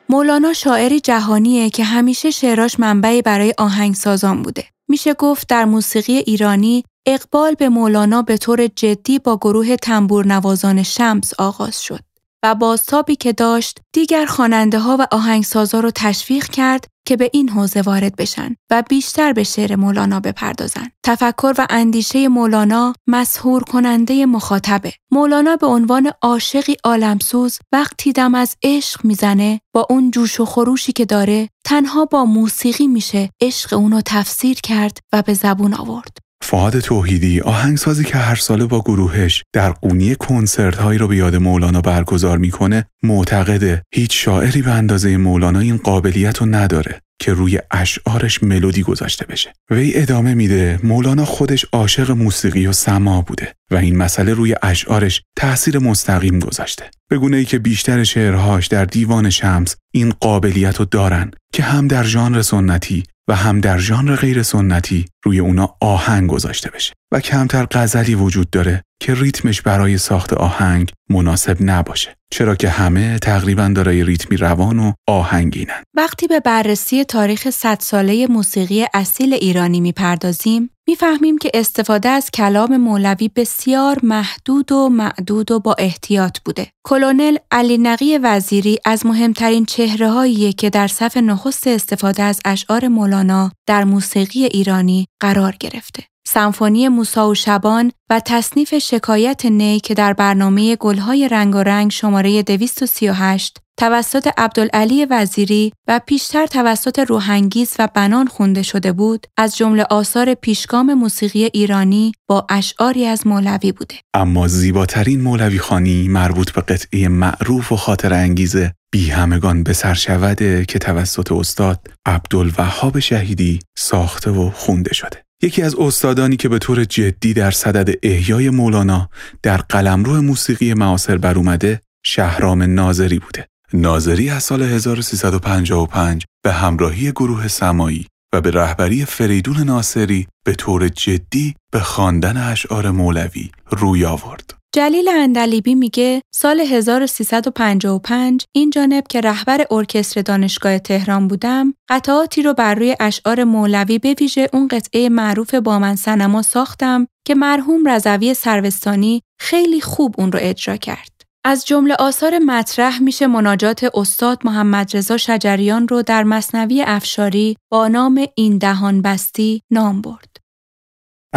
مولانا شاعری جهانیه که همیشه شعراش منبعی برای آهنگسازان بوده. میشه گفت در موسیقی ایرانی اقبال به مولانا به طور جدی با گروه تنبور نوازان شمس آغاز شد. و بازتابی که داشت دیگر خواننده ها و آهنگسازا رو تشویق کرد که به این حوزه وارد بشن و بیشتر به شعر مولانا بپردازن. تفکر و اندیشه مولانا مسهور کننده مخاطبه. مولانا به عنوان عاشقی عالمسوز وقتی دم از عشق می‌زنه با اون جوش و خروشی که داره تنها با موسیقی میشه عشق اونو تفسیر کرد و به زبون آورد. فعاد توحیدی آهنگسازی که هر ساله با گروهش در قونی کنسرت هایی رو به یاد مولانا برگزار می‌کنه معتقده هیچ شاعری به اندازه مولانا این قابلیت رو نداره که روی اشعارش ملودی گذاشته بشه. وی ادامه میده مولانا خودش عاشق موسیقی و سما بوده و این مسئله روی اشعارش تأثیر مستقیم گذاشته. به گونه ای که بیشتر شعرهاش در دیوان شمس این قابلیت رو دارن که هم در ژانر سنتی و هم در ژانر غیر سنتی روی اونا آهنگ گذاشته بشه. و کمتر غزلی وجود داره که ریتمش برای ساخت آهنگ مناسب نباشه. چرا که همه تقریبا دارای ریتمی روان و آهنگینن. وقتی به بررسی تاریخ صد ساله موسیقی اصیل ایرانی می‌پردازیم می‌فهمیم که استفاده از کلام مولوی بسیار محدود و معدود و با احتیاط بوده. کلونل علی نقی وزیری از مهمترین چهره که در صف نخست استفاده از اشعار مولانا در موسیقی ایرانی قرار گرفته. سمفونی موسا و شبان و تصنیف شکایت نی که در برنامه گلهای رنگ و رنگ شماره 238 توسط عبدالعلی وزیری و پیشتر توسط روحنگیز و بنان خونده شده بود از جمله آثار پیشگام موسیقی ایرانی با اشعاری از مولوی بوده. اما زیباترین مولوی خانی مربوط به قطعه معروف و خاطر انگیزه بی همگان به سر شوده که توسط استاد عبدالوهاب شهیدی ساخته و خونده شده. یکی از استادانی که به طور جدی در صدد احیای مولانا در قلمرو موسیقی معاصر بر اومده شهرام ناظری بوده ناظری از سال 1355 به همراهی گروه سمایی و به رهبری فریدون ناصری به طور جدی به خواندن اشعار مولوی روی آورد. جلیل اندلیبی میگه سال 1355 این جانب که رهبر ارکستر دانشگاه تهران بودم قطعاتی رو بر روی اشعار مولوی به ویژه اون قطعه معروف با من سنما ساختم که مرحوم رضوی سروستانی خیلی خوب اون رو اجرا کرد. از جمله آثار مطرح میشه مناجات استاد محمد رضا شجریان رو در مصنوی افشاری با نام این دهان بستی نام برد.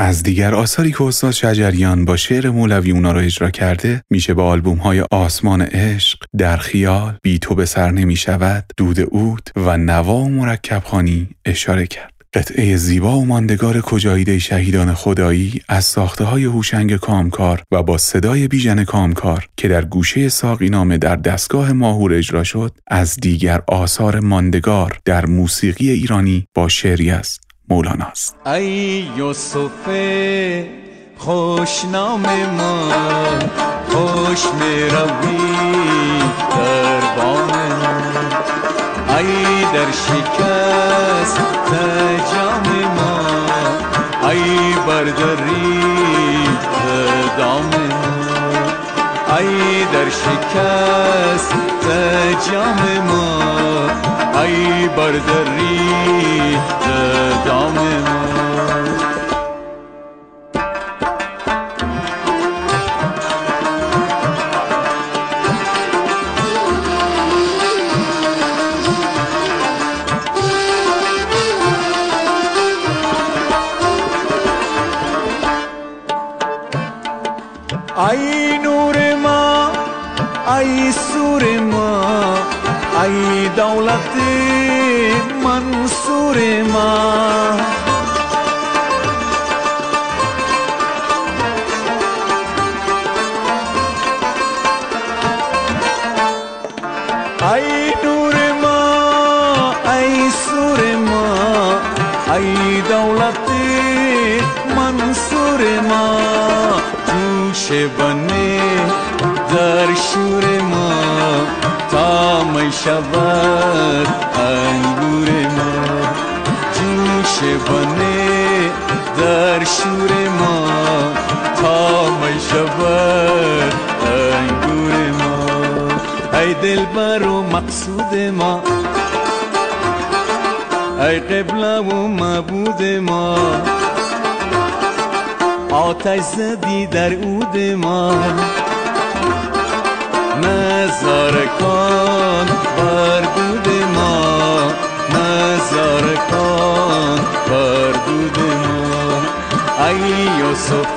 از دیگر آثاری که استاد شجریان با شعر مولوی اونا رو اجرا کرده میشه به آلبوم های آسمان عشق، در خیال، بی تو به سر نمی شود، دود اود و نوا و مرکب خانی اشاره کرد. قطعه زیبا و ماندگار کجاییده شهیدان خدایی از ساخته های هوشنگ کامکار و با صدای بیژن کامکار که در گوشه ساقی نامه در دستگاه ماهور اجرا شد از دیگر آثار ماندگار در موسیقی ایرانی با شعری است مولاناست ای یوسف خوشنام من خوش روی در بام ای در شکست جام ما. ای برداری ای در شکست جام ما ای برداری دام ما. ای ای سور ما ای دولت منصور ما شود انگور ما. جوش بنه در شور ما. تا می شود انگور ما. ای دلبر و مقصود ما. ای قبله و معبود ما. آتش زدی در عود ما. نظاره کن بر دود ما. نظاره کن بر دود ما. ای یوسف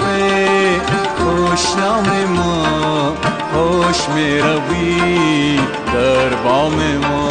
خوشنام ما. خوش می روی در بام ما.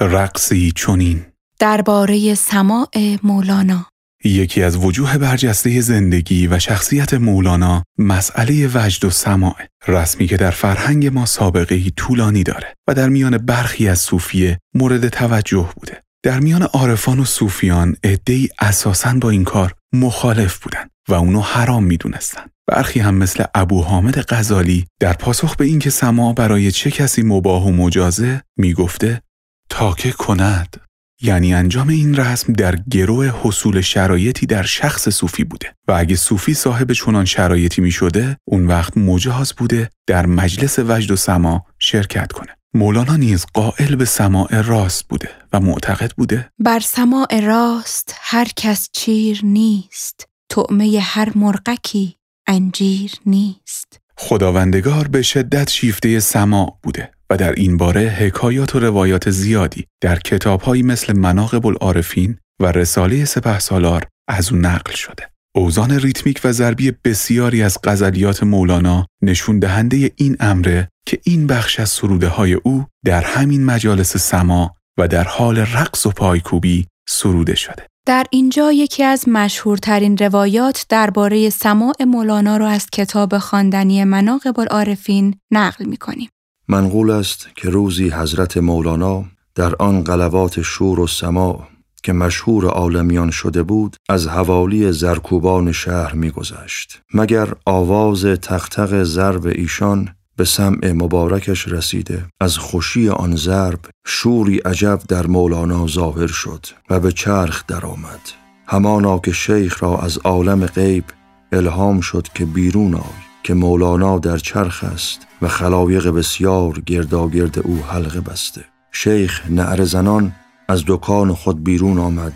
رقصی چونین درباره سماع مولانا. یکی از وجوه برجسته زندگی و شخصیت مولانا مسئله وجد و سماع رسمی که در فرهنگ ما سابقه طولانی داره و در میان برخی از صوفیه مورد توجه بوده. در میان عارفان و صوفیان عدهای اساساً با این کار مخالف بودن و اونو حرام می‌دونستن. برخی هم مثل ابو حامد غزالی در پاسخ به اینکه سماع برای چه کسی مباه و مجازه می‌گفته تاکه کند. یعنی انجام این رسم در گروه حصول شرایطی در شخص صوفی بوده. و اگه صوفی صاحب چنان شرایطی می شده اون وقت مجاز بوده در مجلس وجد و سما شرکت کنه. مولانا نیز قائل به سماع راست بوده و معتقد بوده بر سماع راست هر کس چیر نیست. طعمه هر مرغکی انجیر نیست. خداوندگار به شدت شیفته سماع بوده و در این باره حکایات و روایات زیادی در کتابهایی مثل مناقب العارفین و رساله سپه سالار از او نقل شده. اوزان ریتمیک و ضربی بسیاری از غزلیات مولانا نشون دهنده این امره که این بخش از سروده های او در همین مجالس سما و در حال رقص و پایکوبی سروده شده. در اینجا یکی از مشهورترین روایات درباره سماع مولانا را از کتاب خواندنی مناقب العارفین نقل می کنیم. منقول است که روزی حضرت مولانا در آن قلوات شور و سما که مشهور عالمیان شده بود از حوالی زرکوبان شهر میگذشت مگر آواز تختق ضرب ایشان به سمع مبارکش رسیده. از خوشی آن ضرب شوری عجب در مولانا ظاهر شد و به چرخ درآمد. همانا که شیخ را از عالم غیب الهام شد که بیرون آی که مولانا در چرخ است و خلایق بسیار گرداگرد او حلقه بسته. شیخ نعر زنان از دکان خود بیرون آمد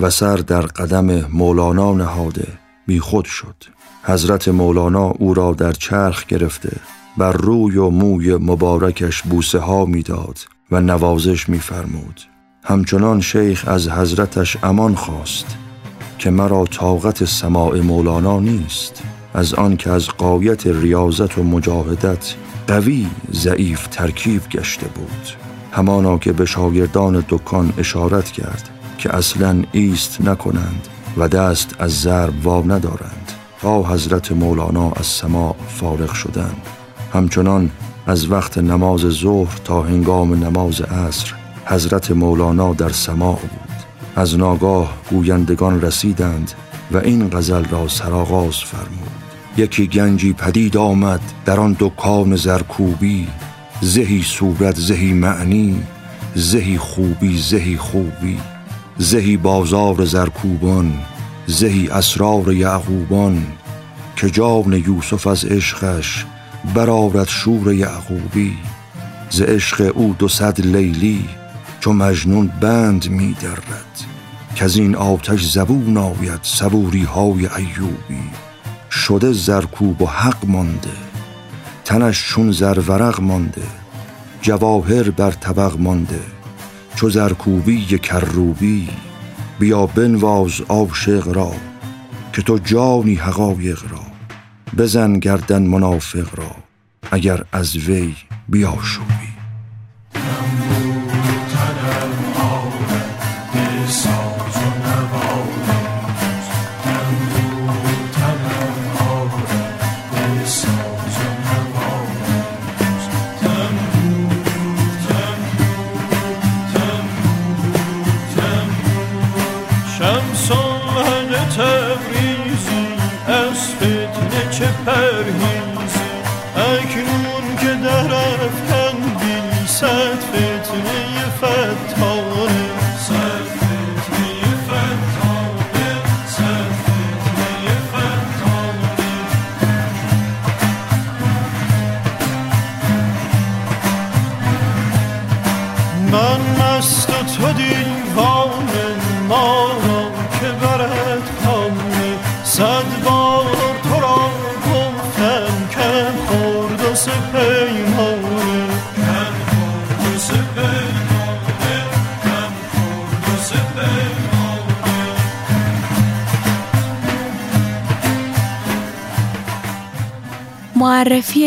و سر در قدم مولانا نهاده بی خود شد. حضرت مولانا او را در چرخ گرفته بر روی و موی مبارکش بوسه ها می‌داد و نوازش میفرمود همچنان شیخ از حضرتش امان خواست که مرا طاقت سماع مولانا نیست از آن که از قایت ریاضت و مجاهدت قوی ضعیف ترکیب گشته بود. همانا که به شاگردان دکان اشارت کرد که اصلا ایست نکنند و دست از ضرب وا ندارند تا حضرت مولانا از سما فارغ شدند. همچنان از وقت نماز ظهر تا هنگام نماز عصر حضرت مولانا در سما بود. از ناگاه گویندگان رسیدند و این غزل را سرآغاز فرمود. یکی گنجی پدید آمد در آن دکان زرکوبی زهی صورت زهی معنی زهی خوبی زهی خوبی زهی بازار زرکوبان زهی اسرار یعقوبان که جان یوسف از عشقش برارد شور یعقوبی ز عشق او دو صد لیلی چو مجنون بند می درد که از این آتش زبون آید صبوری های ایوبی. شده زرکوب و حق مانده تنش چون زرورق مانده جواهر بر طبق مانده. چو زرکوبی کروبی بیا بنواز عاشق را که تو جانی حقایق را. بزن گردن منافق را اگر از وی بیاشوبی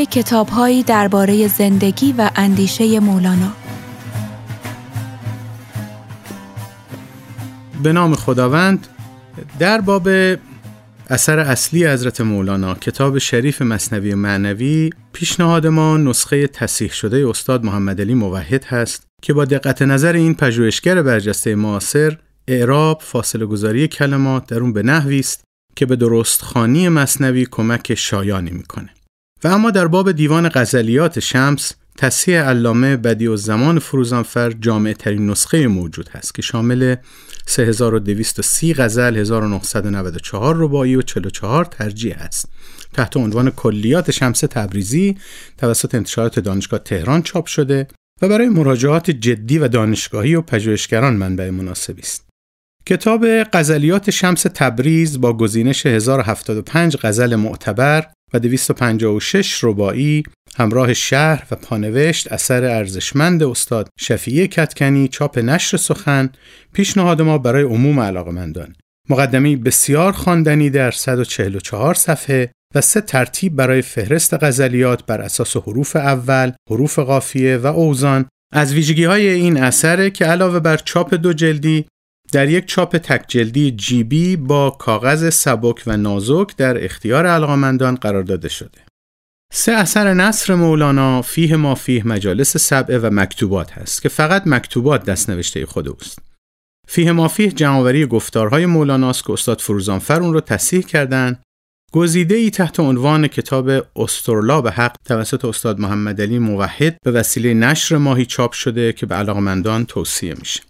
کتابهایی درباره زندگی و اندیشه مولانا. به نام خداوند در باب اثر اصلی حضرت مولانا کتاب شریف مصنوی معنوی پیشنهاد ما نسخه تصحیح شده استاد محمد علی موحد هست که با دقت نظر این پژوهشگر برجسته معاصر اعراب فاصله گذاری کلمات در اون به نحوی است که به درست خانی مصنوی کمک شایانی می‌کنه. و اما در باب دیوان غزلیات شمس تصحیح علامه بدیع الزمان فروزانفر جامع ترین نسخه موجود هست که شامل 3230 غزل 1994 رباعی و 44 ترجیح است. تحت عنوان کلیات شمس تبریزی توسط انتشارات دانشگاه تهران چاپ شده و برای مراجعات جدی و دانشگاهی و پژوهشگران منبع مناسبی است. کتاب غزلیات شمس تبریز با گزینش 1075 غزل معتبر و 256 رباعی همراه شهر و پانوشت اثر ارزشمند استاد شفیع کتکنی چاپ نشر سخن پیشنهاد ما برای عموم علاقمندان. مقدمه بسیار خواندنی در 144 صفحه و سه ترتیب برای فهرست غزلیات بر اساس حروف اول، حروف قافیه و اوزان. از ویژگی های این اثره که علاوه بر چاپ دو جلدی در یک چاپ تک جلدی جیبی با کاغذ سبک و نازک در اختیار علاقمندان قرار داده شده. سه اثر نصر مولانا فیه ما فیه مجالس سبعه و مکتوبات هست که فقط مکتوبات دست نوشته خود اوست. فیه ما فیه جمعآوری گفتارهای مولاناست که استاد فروزانفر اون رو تصحیح کردند گزیده ای تحت عنوان کتاب استرلا به حق توسط استاد محمد علی موحد به وسیله نشر ماهی چاپ شده که به علاقمندان توصیه میشه.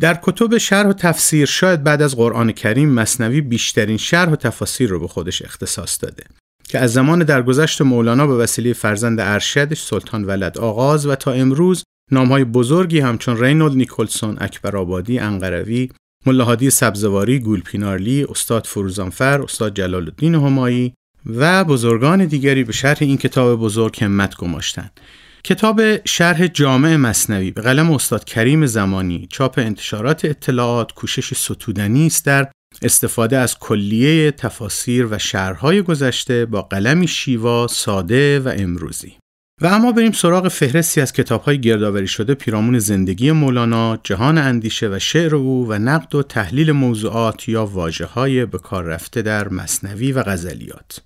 در کتب شرح و تفسیر شاید بعد از قرآن کریم مصنوی بیشترین شرح و تفاسیر رو به خودش اختصاص داده که از زمان درگذشت مولانا به وسیله فرزند ارشدش سلطان ولد آغاز و تا امروز نامهای بزرگی همچون رینولد نیکلسون، اکبر آبادی، انقروی، ملاحادی سبزواری، گولپینارلی، استاد فروزانفر، استاد جلال الدین همایی و بزرگان دیگری به شرح این کتاب بزرگ همت گماشتند. کتاب شرح جامع مصنوی به قلم استاد کریم زمانی چاپ انتشارات اطلاعات کوشش ستودنی است در استفاده از کلیه تفاسیر و شرحهای گذشته با قلمی شیوا ساده و امروزی و اما بریم سراغ فهرستی از کتابهای گردآوری شده پیرامون زندگی مولانا، جهان اندیشه و شعر او و نقد و تحلیل موضوعات یا واژه‌های به کار رفته در مصنوی و غزلیات.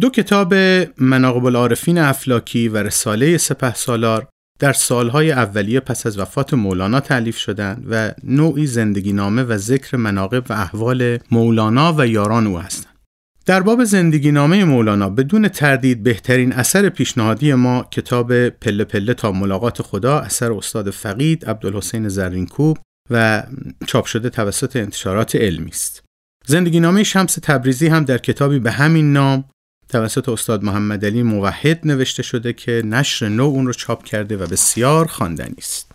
دو کتاب مناقب العارفین افلاکی و رساله سپه سالار در سالهای اولیه پس از وفات مولانا تعلیف شدند و نوعی زندگی نامه و ذکر مناقب و احوال مولانا و یاران او هستند. در باب زندگی نامه مولانا بدون تردید بهترین اثر پیشنهادی ما کتاب پله پله تا ملاقات خدا اثر استاد فقید عبدالحسین زرینکوب و چاپ شده توسط انتشارات علمی است. زندگی نامه شمس تبریزی هم در کتابی به همین نام توسط استاد محمد علی موحد نوشته شده که نشر نو اون رو چاپ کرده و بسیار خواندنی است.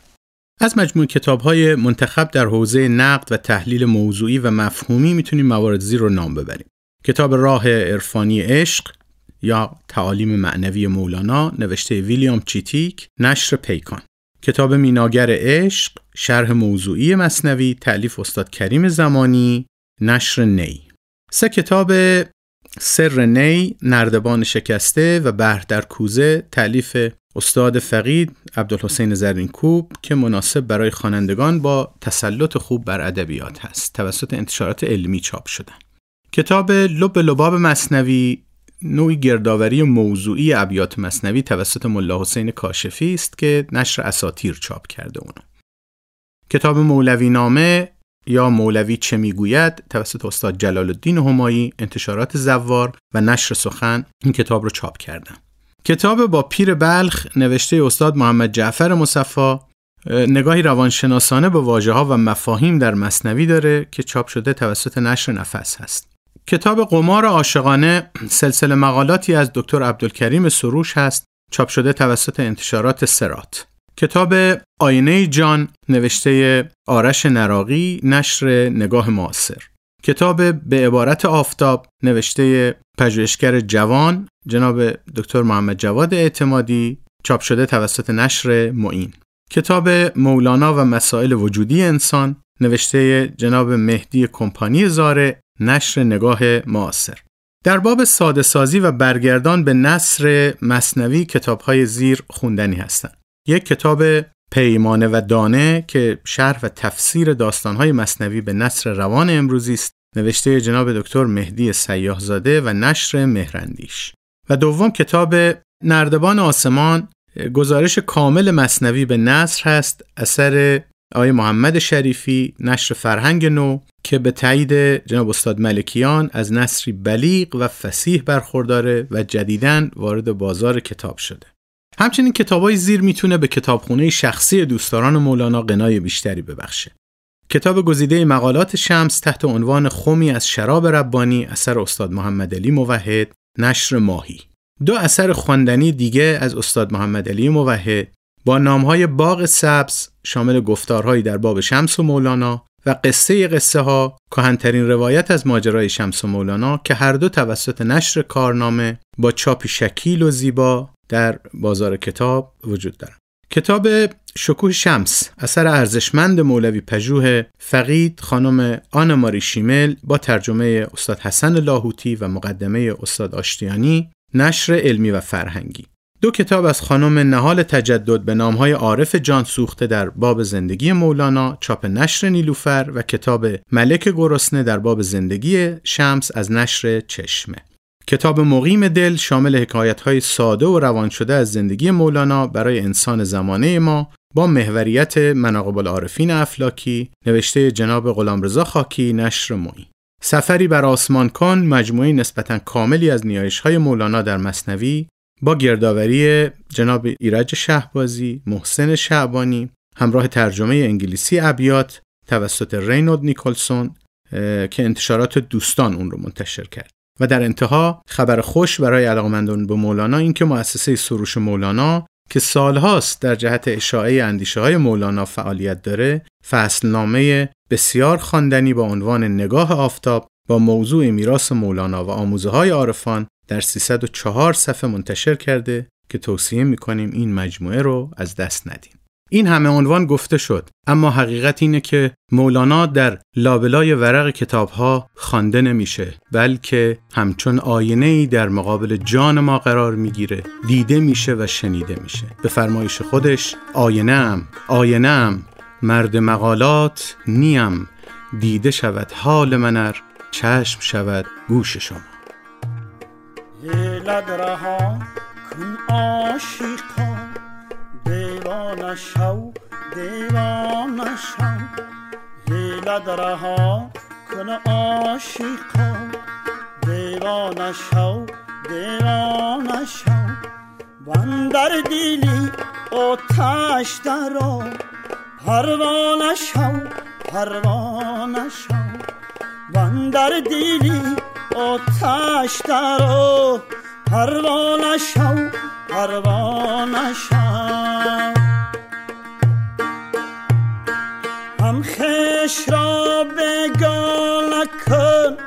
از مجموع کتاب های منتخب در حوزه نقد و تحلیل موضوعی و مفهومی می‌تونیم موارد زیر رو نام ببریم. کتاب راه عرفانی عشق یا تعالیم معنوی مولانا نوشته ویلیام چیتیک نشر پیکان کتاب میناگر عشق شرح موضوعی مصنوی تعلیف استاد کریم زمانی نشر نی سه کتاب سر نی نردبان شکسته و بحر در کوزه تعلیف استاد فقید عبدالحسین زرینکوب که مناسب برای خوانندگان با تسلط خوب بر ادبیات هست. توسط انتشارات علمی چاپ شدن کتاب لب لباب مصنوی نوعی گردآوری موضوعی ابیات مصنوی توسط ملا حسین کاشفی است که نشر اساتیر چاپ کرده اونو. کتاب مولوی نامه یا مولوی چه می‌گوید؟ توسط استاد جلال الدین همایی انتشارات زوار و نشر سخن این کتاب رو چاپ کردن کتاب با پیر بلخ نوشته استاد محمد جعفر مصفا نگاهی روانشناسانه به واژه ها و مفاهیم در مصنوی داره که چاپ شده توسط نشر نفس هست. کتاب قمار عاشقانه سلسله مقالاتی از دکتر عبدالکریم سروش هست چاپ شده توسط انتشارات سرات. کتاب آینه جان نوشته آرش نراقی نشر نگاه معاصر. کتاب به عبارت آفتاب نوشته پژوهشگر جوان جناب دکتر محمد جواد اعتمادی چاپ شده توسط نشر معین. کتاب مولانا و مسائل وجودی انسان نوشته جناب مهدی کمپانی زاره نشر نگاه معاصر. در باب ساده سازی و برگردان به نصر مصنوی کتاب های زیر خوندنی هستند. یک کتاب پیمانه و دانه که شرح و تفسیر داستانهای مصنوی به نصر روان امروزی است نوشته جناب دکتر مهدی سیاهزاده و نشر مهرندیش و دوم کتاب نردبان آسمان گزارش کامل مصنوی به نصر هست اثر آقای محمد شریفی نشر فرهنگ نو که به تایید جناب استاد ملکیان از نصری بلیغ و فسیح برخورداره و جدیدن وارد بازار کتاب شده. همچنین کتابای زیر می‌تونه به کتابخونه شخصی دوستداران مولانا قنای بیشتری ببخشه. کتاب گزیده مقالات شمس تحت عنوان خومی از شراب ربانی اثر استاد محمد علی موحد نشر ماهی دو اثر خواندنی دیگه از استاد محمد علی موحد با نامهای باغ سبز شامل گفتارهایی در باب شمس و مولانا و قصه قصه ها کهنترین روایت از ماجرای شمس و مولانا که هر دو توسط نشر کارنامه با چاپی شکیل و زیبا در بازار کتاب وجود دارند. کتاب شکوه شمس اثر ارزشمند مولوی پژوه فقید خانم آن ماری شیمل با ترجمه استاد حسن لاهوتی و مقدمه استاد آشتیانی نشر علمی و فرهنگی دو کتاب از خانم نهال تجدد به نامهای عارف جان سوخته در باب زندگی مولانا چاپ نشر نیلوفر و کتاب ملک گرسنه در باب زندگی شمس از نشر چشمه. کتاب مقیم دل شامل حکایت های ساده و روان شده از زندگی مولانا برای انسان زمانه ما با محوریت مناقب العارفین افلاکی نوشته جناب غلامرضا خاکی نشر موی سفری بر آسمان کن مجموعه نسبتا کاملی از نیایش های مولانا در مصنوی با گردآوری جناب ایرج شهبازی محسن شعبانی همراه ترجمه انگلیسی ابیات توسط رینود نیکلسون که انتشارات دوستان اون رو منتشر کرد. و در انتها خبر خوش برای علاقمندان به مولانا اینکه مؤسسه سروش مولانا که سالهاست در جهت اشاعه اندیشه های مولانا فعالیت داره فصلنامه بسیار خواندنی با عنوان نگاه آفتاب با موضوع میراث مولانا و آموزه های عارفان در 304 صفحه منتشر کرده که توصیه می‌کنیم این مجموعه رو از دست ندیم. این همه عنوان گفته شد اما حقیقت اینه که مولانا در لابلای ورق کتاب ها خوانده نمیشه بلکه همچون آینه ای در مقابل جان ما قرار می‌گیره دیده میشه و شنیده میشه به فرمایش خودش آینه ام آینه ام مرد مقالات نیم دیده شود حال منر چشم شود گوش شما هیلد رها کن آشیقا دیوانه شو دیوانه شو. هیلد رها کن آشیقا دیوانه شو دیوانه شو. بندر دیلی آتش درا پروانه شو پروانه شو. بندر دیلی آتش درو پروانه شو پروانه شو. هم خش را بگان کن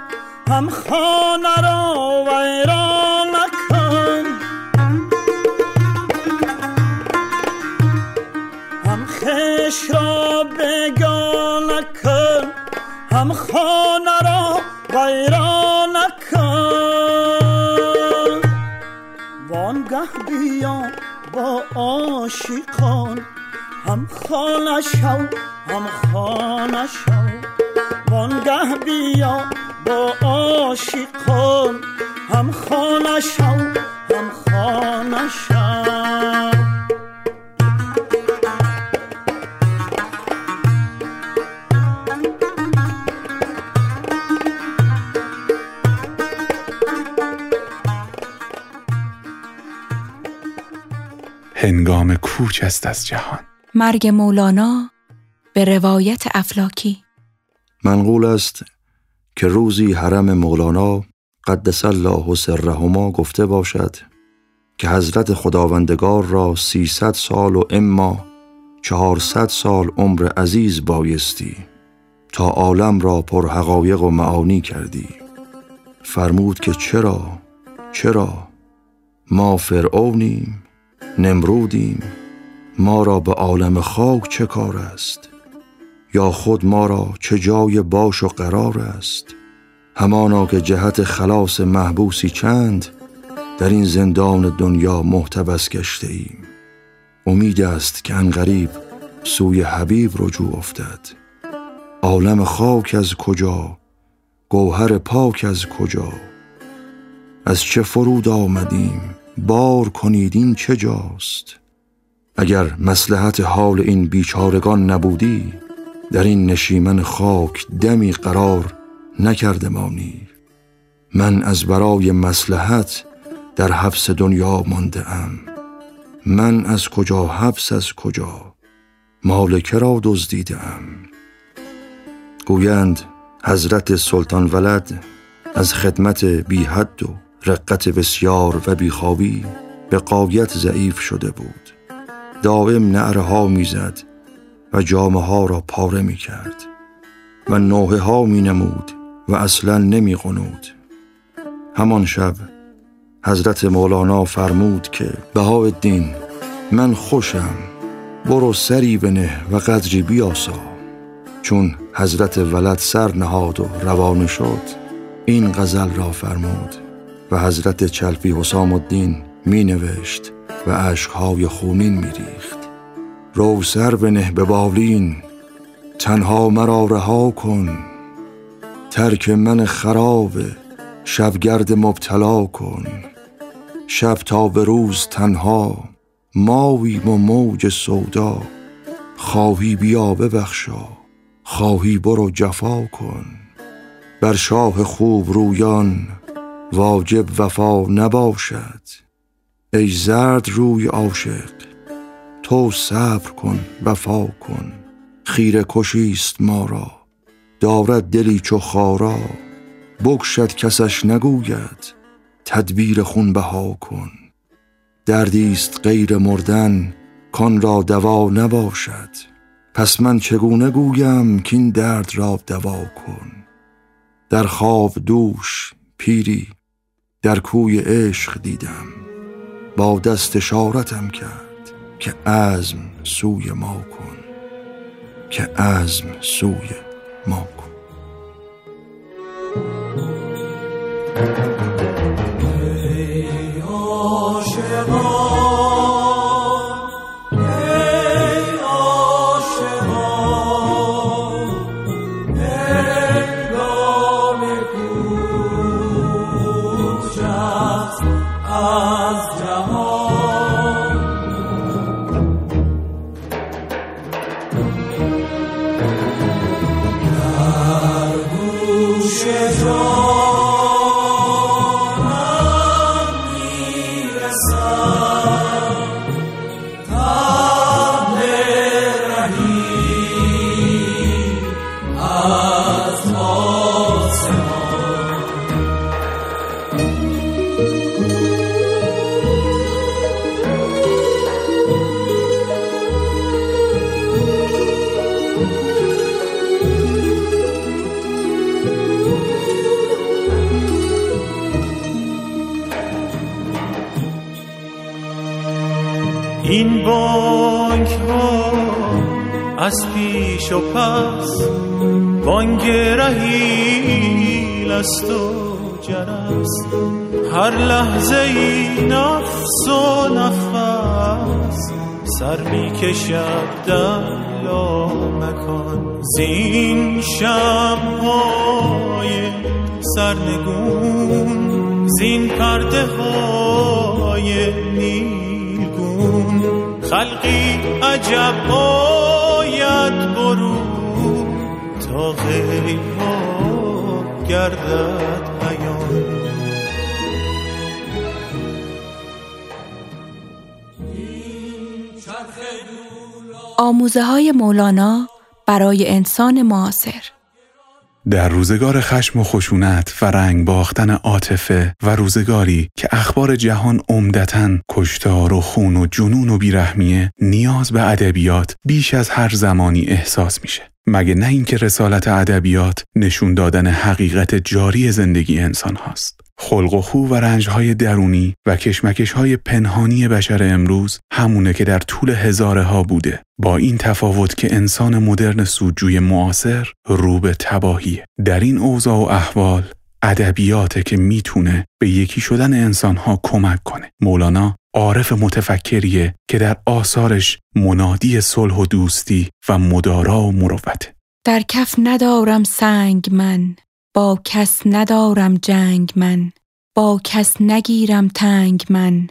هم خانه را ویران کن هم خش را بگان کن هم خانه را ویران کن وانگه بیا با عاشقان هم خانه شو هم خانه شو وانگه بیا با عاشقان هم خانه شو هم خانه شو هنگام کوچ است از جهان. مرگ مولانا به روایت افلاکی. منقول است که روزی حرم مولانا قدس الله سرهما گفته باشد که حضرت خداوندگار را سیصد سال و اما چهارصد سال عمر عزیز بایستی تا عالم را پر حقایق و معانی کردی. فرمود که چرا چرا؟ ما فرعونیم نمرودیم. ما را به عالم خاک چه کار است؟ یا خود ما را چه جای باش و قرار است؟ همانا که جهت خلاص محبوسی چند در این زندان دنیا محتبس گشته ایم امید است که انقریب سوی حبیب رجوع افتد. عالم خاک از کجا؟ گوهر پاک از کجا؟ از چه فرود آمدیم؟ بار کنید این چه جاست؟ اگر مسلحت حال این بیچارگان نبودی در این نشیمن خاک دمی قرار نکردمانی من از برای مسلحت در حبس دنیا مانده ام من از کجا حبس از کجا؟ مالک را دزدیده ام گویند حضرت سلطان ولد از خدمت بی حد و رقت بسیار و بیخوابی به قایت ضعیف شده بود. دائم نعرها می‌زد و جامعه ها را پاره می کرد و نوه ها می نمود و اصلا نمی قنود. همان شب حضرت مولانا فرمود که بهاءالدین من خوشم برو سری بنه و قدری بیاسا. چون حضرت ولد سر نهاد و روانه شد این غزل را فرمود. و حضرت چلفی حسام الدین می نوشت و عشقهای خونین می ریخت رو سر بنه به بالین تنها مرا رها کن. ترک من خراب شبگرد مبتلا کن. شب تا به روز تنها ماویم و موج سودا. خواهی بیا ببخشا خواهی برو جفا کن. بر شاه خوب رویان واجب وفا نباشد. ای زرد روی عاشق تو صبر کن وفا کن. خیره کشیست ما را دارد دلی چو خارا. بکشد کسش نگوید تدبیر خون بها کن دردیست غیر مردن کان را دوا نباشد. پس من چگونه گویم که این درد را دوا کن. در خواب دوش پیری در کوی عشق دیدم. با دست اشارتم کرد که عزم سوی ما کن. که عزم سوی ما کن. پیش و پس بانگ رهیل است و جرست هر لحظه ای نفس و نفس سر می کشد در مکان. زین شمهای سرنگون زین پرده های نیلگون. خلقی عجب تا گردد بیان آموزه های مولانا برای انسان معاصر. در روزگار خشم و خشونت و رنگ باختن عاطفه و روزگاری که اخبار جهان عمدتا کشتار و خون و جنون و بیرحمیه نیاز به ادبیات بیش از هر زمانی احساس میشه. مگه نه اینکه رسالت ادبیات نشون دادن حقیقت جاری زندگی انسان هاست. خلق و خو و رنجهای درونی و کشمکشهای پنهانی بشر امروز همونه که در طول هزاره ها بوده. با این تفاوت که انسان مدرن سودجوی معاصر رو به تباهیه. در این اوضاع و احوال ادبیاته که می‌تونه به یکی شدن انسانها کمک کنه. مولانا عارف متفکریه که در آثارش منادی صلح و دوستی و مدارا و مروته در کف ندارم سنگ من با کس ندارم جنگ من با کس نگیرم تنگ من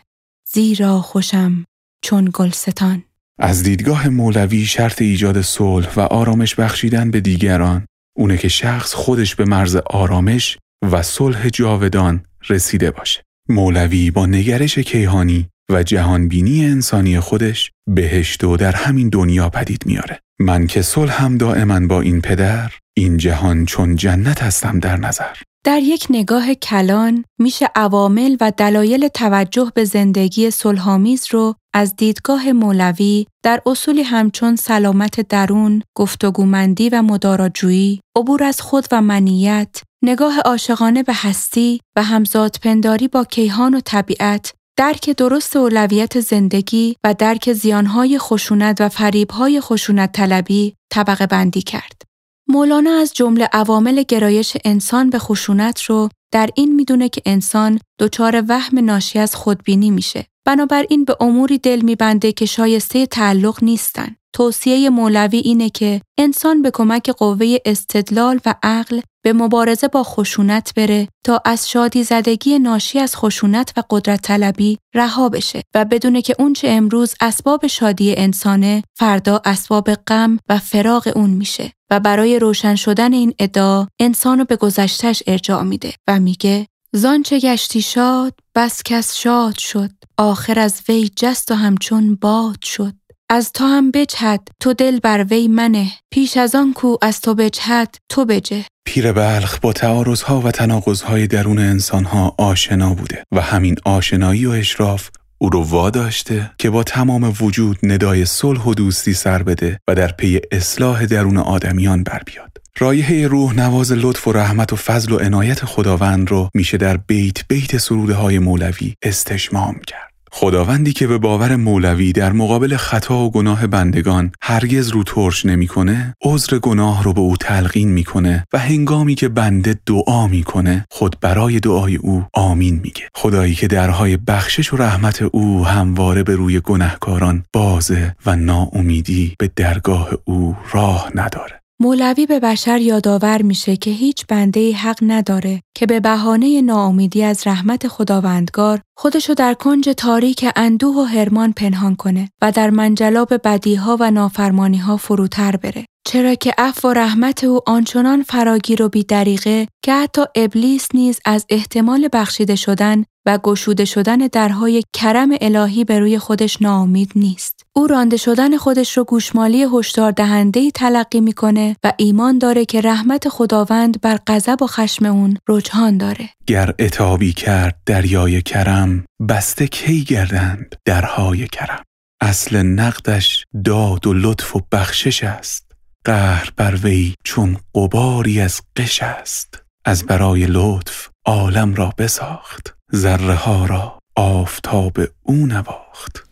زیرا خوشم چون گلستان از دیدگاه مولوی شرط ایجاد صلح و آرامش بخشیدن به دیگران اونه که شخص خودش به مرز آرامش و صلح جاودان رسیده باشه. مولوی با نگرش کیهانی و جهانبینی انسانی خودش بهشت و در همین دنیا پدید میاره. من که صلح هم دائما با این پدر این جهان چون جنت هستم در نظر. در یک نگاه کلان میشه عوامل و دلایل توجه به زندگی صلحآمیز رو از دیدگاه مولوی در اصولی همچون سلامت درون، گفتگومندی و مداراجویی، عبور از خود و منیت، نگاه عاشقانه به هستی و همزادپنداری با کیهان و طبیعت، درک درست اولویت زندگی و درک زیانهای خشونت و فریبهای خشونت طلبی طبقه بندی کرد. مولانا از جمله عوامل گرایش انسان به خشونت رو در این می‌دونه که انسان دچار وهم ناشی از خودبینی میشه. بنابراین به اموری دل میبنده که شایسته تعلق نیستن. توصیه مولوی اینه که انسان به کمک قوه استدلال و عقل به مبارزه با خشونت بره تا از شادی زدگی ناشی از خشونت و قدرت طلبی رها بشه و بدونه که اونچه امروز اسباب شادی انسانه فردا اسباب غم و فراغ اون میشه و برای روشن شدن این ادعا انسانو به گذشتش ارجاع میده و میگه زان چه گشتی شاد بس کس شاد شد آخر از وی جست و همچون باد شد. از تو هم بجهد تو دل بر وی منه پیش از آن کو از تو بجهد تو بجه پیر بلخ با تعارضها و تناقضهای درون انسانها آشنا بوده و همین آشنایی و اشراف او رو واداشته که با تمام وجود ندای صلح و دوستی سر بده و در پی اصلاح درون آدمیان بر بیاد. رایحه روح نواز لطف و رحمت و فضل و عنایت خداوند رو میشه در بیت بیت سروده های مولوی استشمام کرد. خداوندی که به باور مولوی در مقابل خطا و گناه بندگان هرگز رو ترش نمی‌کنه عذر گناه رو به او تلقین می‌کنه و هنگامی که بنده دعا می‌کنه خود برای دعای او آمین میگه. خدایی که درهای بخشش و رحمت او همواره به روی گنهکاران بازه و ناامیدی به درگاه او راه نداره. مولوی به بشر یادآور میشه که هیچ بنده حق نداره که به بهانه ناامیدی از رحمت خداوندگار خودشو در کنج تاریک اندوه و هرمان پنهان کنه و در منجلاب بدیها و نافرمانیها فروتر بره. چرا که عفو و رحمت او آنچنان فراگیر و بیدریقه که حتی ابلیس نیز از احتمال بخشیده شدن و گشوده شدن درهای کرم الهی به روی خودش ناامید نیست. او رانده شدن خودش رو گوشمالی هشدار دهنده تلقی می‌کنه و ایمان داره که رحمت خداوند بر غضب و خشم اون رجحان داره. گر اتابی کرد دریای کرم بسته کی گردند درهای کرم؟ اصل نقدش داد و لطف و بخشش است. قهر بر وی چون قباری از قش است. از برای لطف عالم را بساخت. ذره ها را آفتاب او نواخت.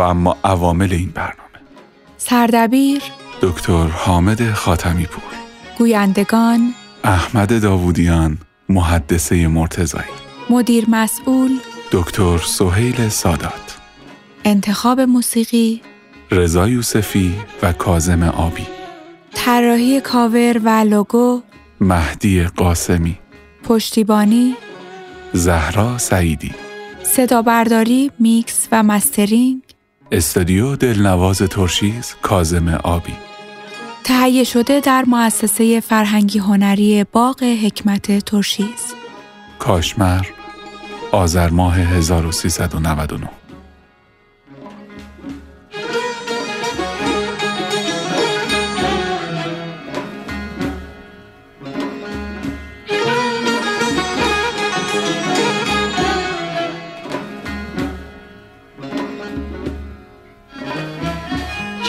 اما عوامل این برنامه. سردبیر دکتر حامد خاتمی پور. گویندگان احمد داوودیان محدثه مرتضایی مدیر مسئول دکتر سهیل سادات. انتخاب موسیقی رضا یوسفی و کازم آبی. طراحی کاور و لوگو مهدی قاسمی. پشتیبانی زهرا سعیدی. صدا برداری میکس و مسترینگ. استودیو دلنواز ترشیز کاظم آبی. تهیه شده در مؤسسه فرهنگی هنری باغ حکمت ترشیز. کاشمر آذر ماه 1399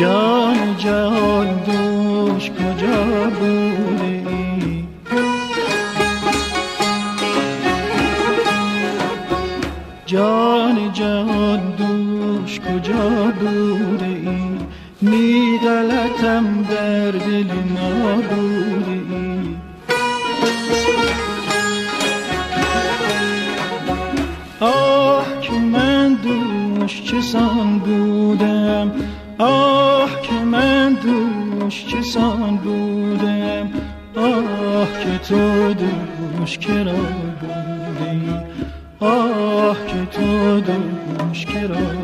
جان جهان دوش کجا بوده ای؟ جان جهان دوش کجا بوده ای؟ می غلطم در دل نابوده دوش کرا بودی. آه که تو دوش بودی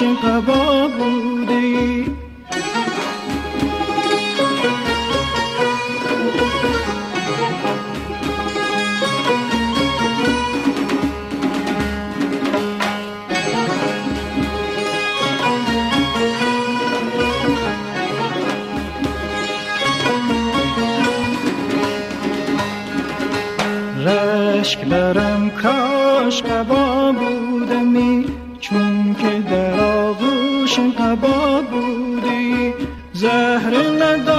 chegavam. زهر ندارم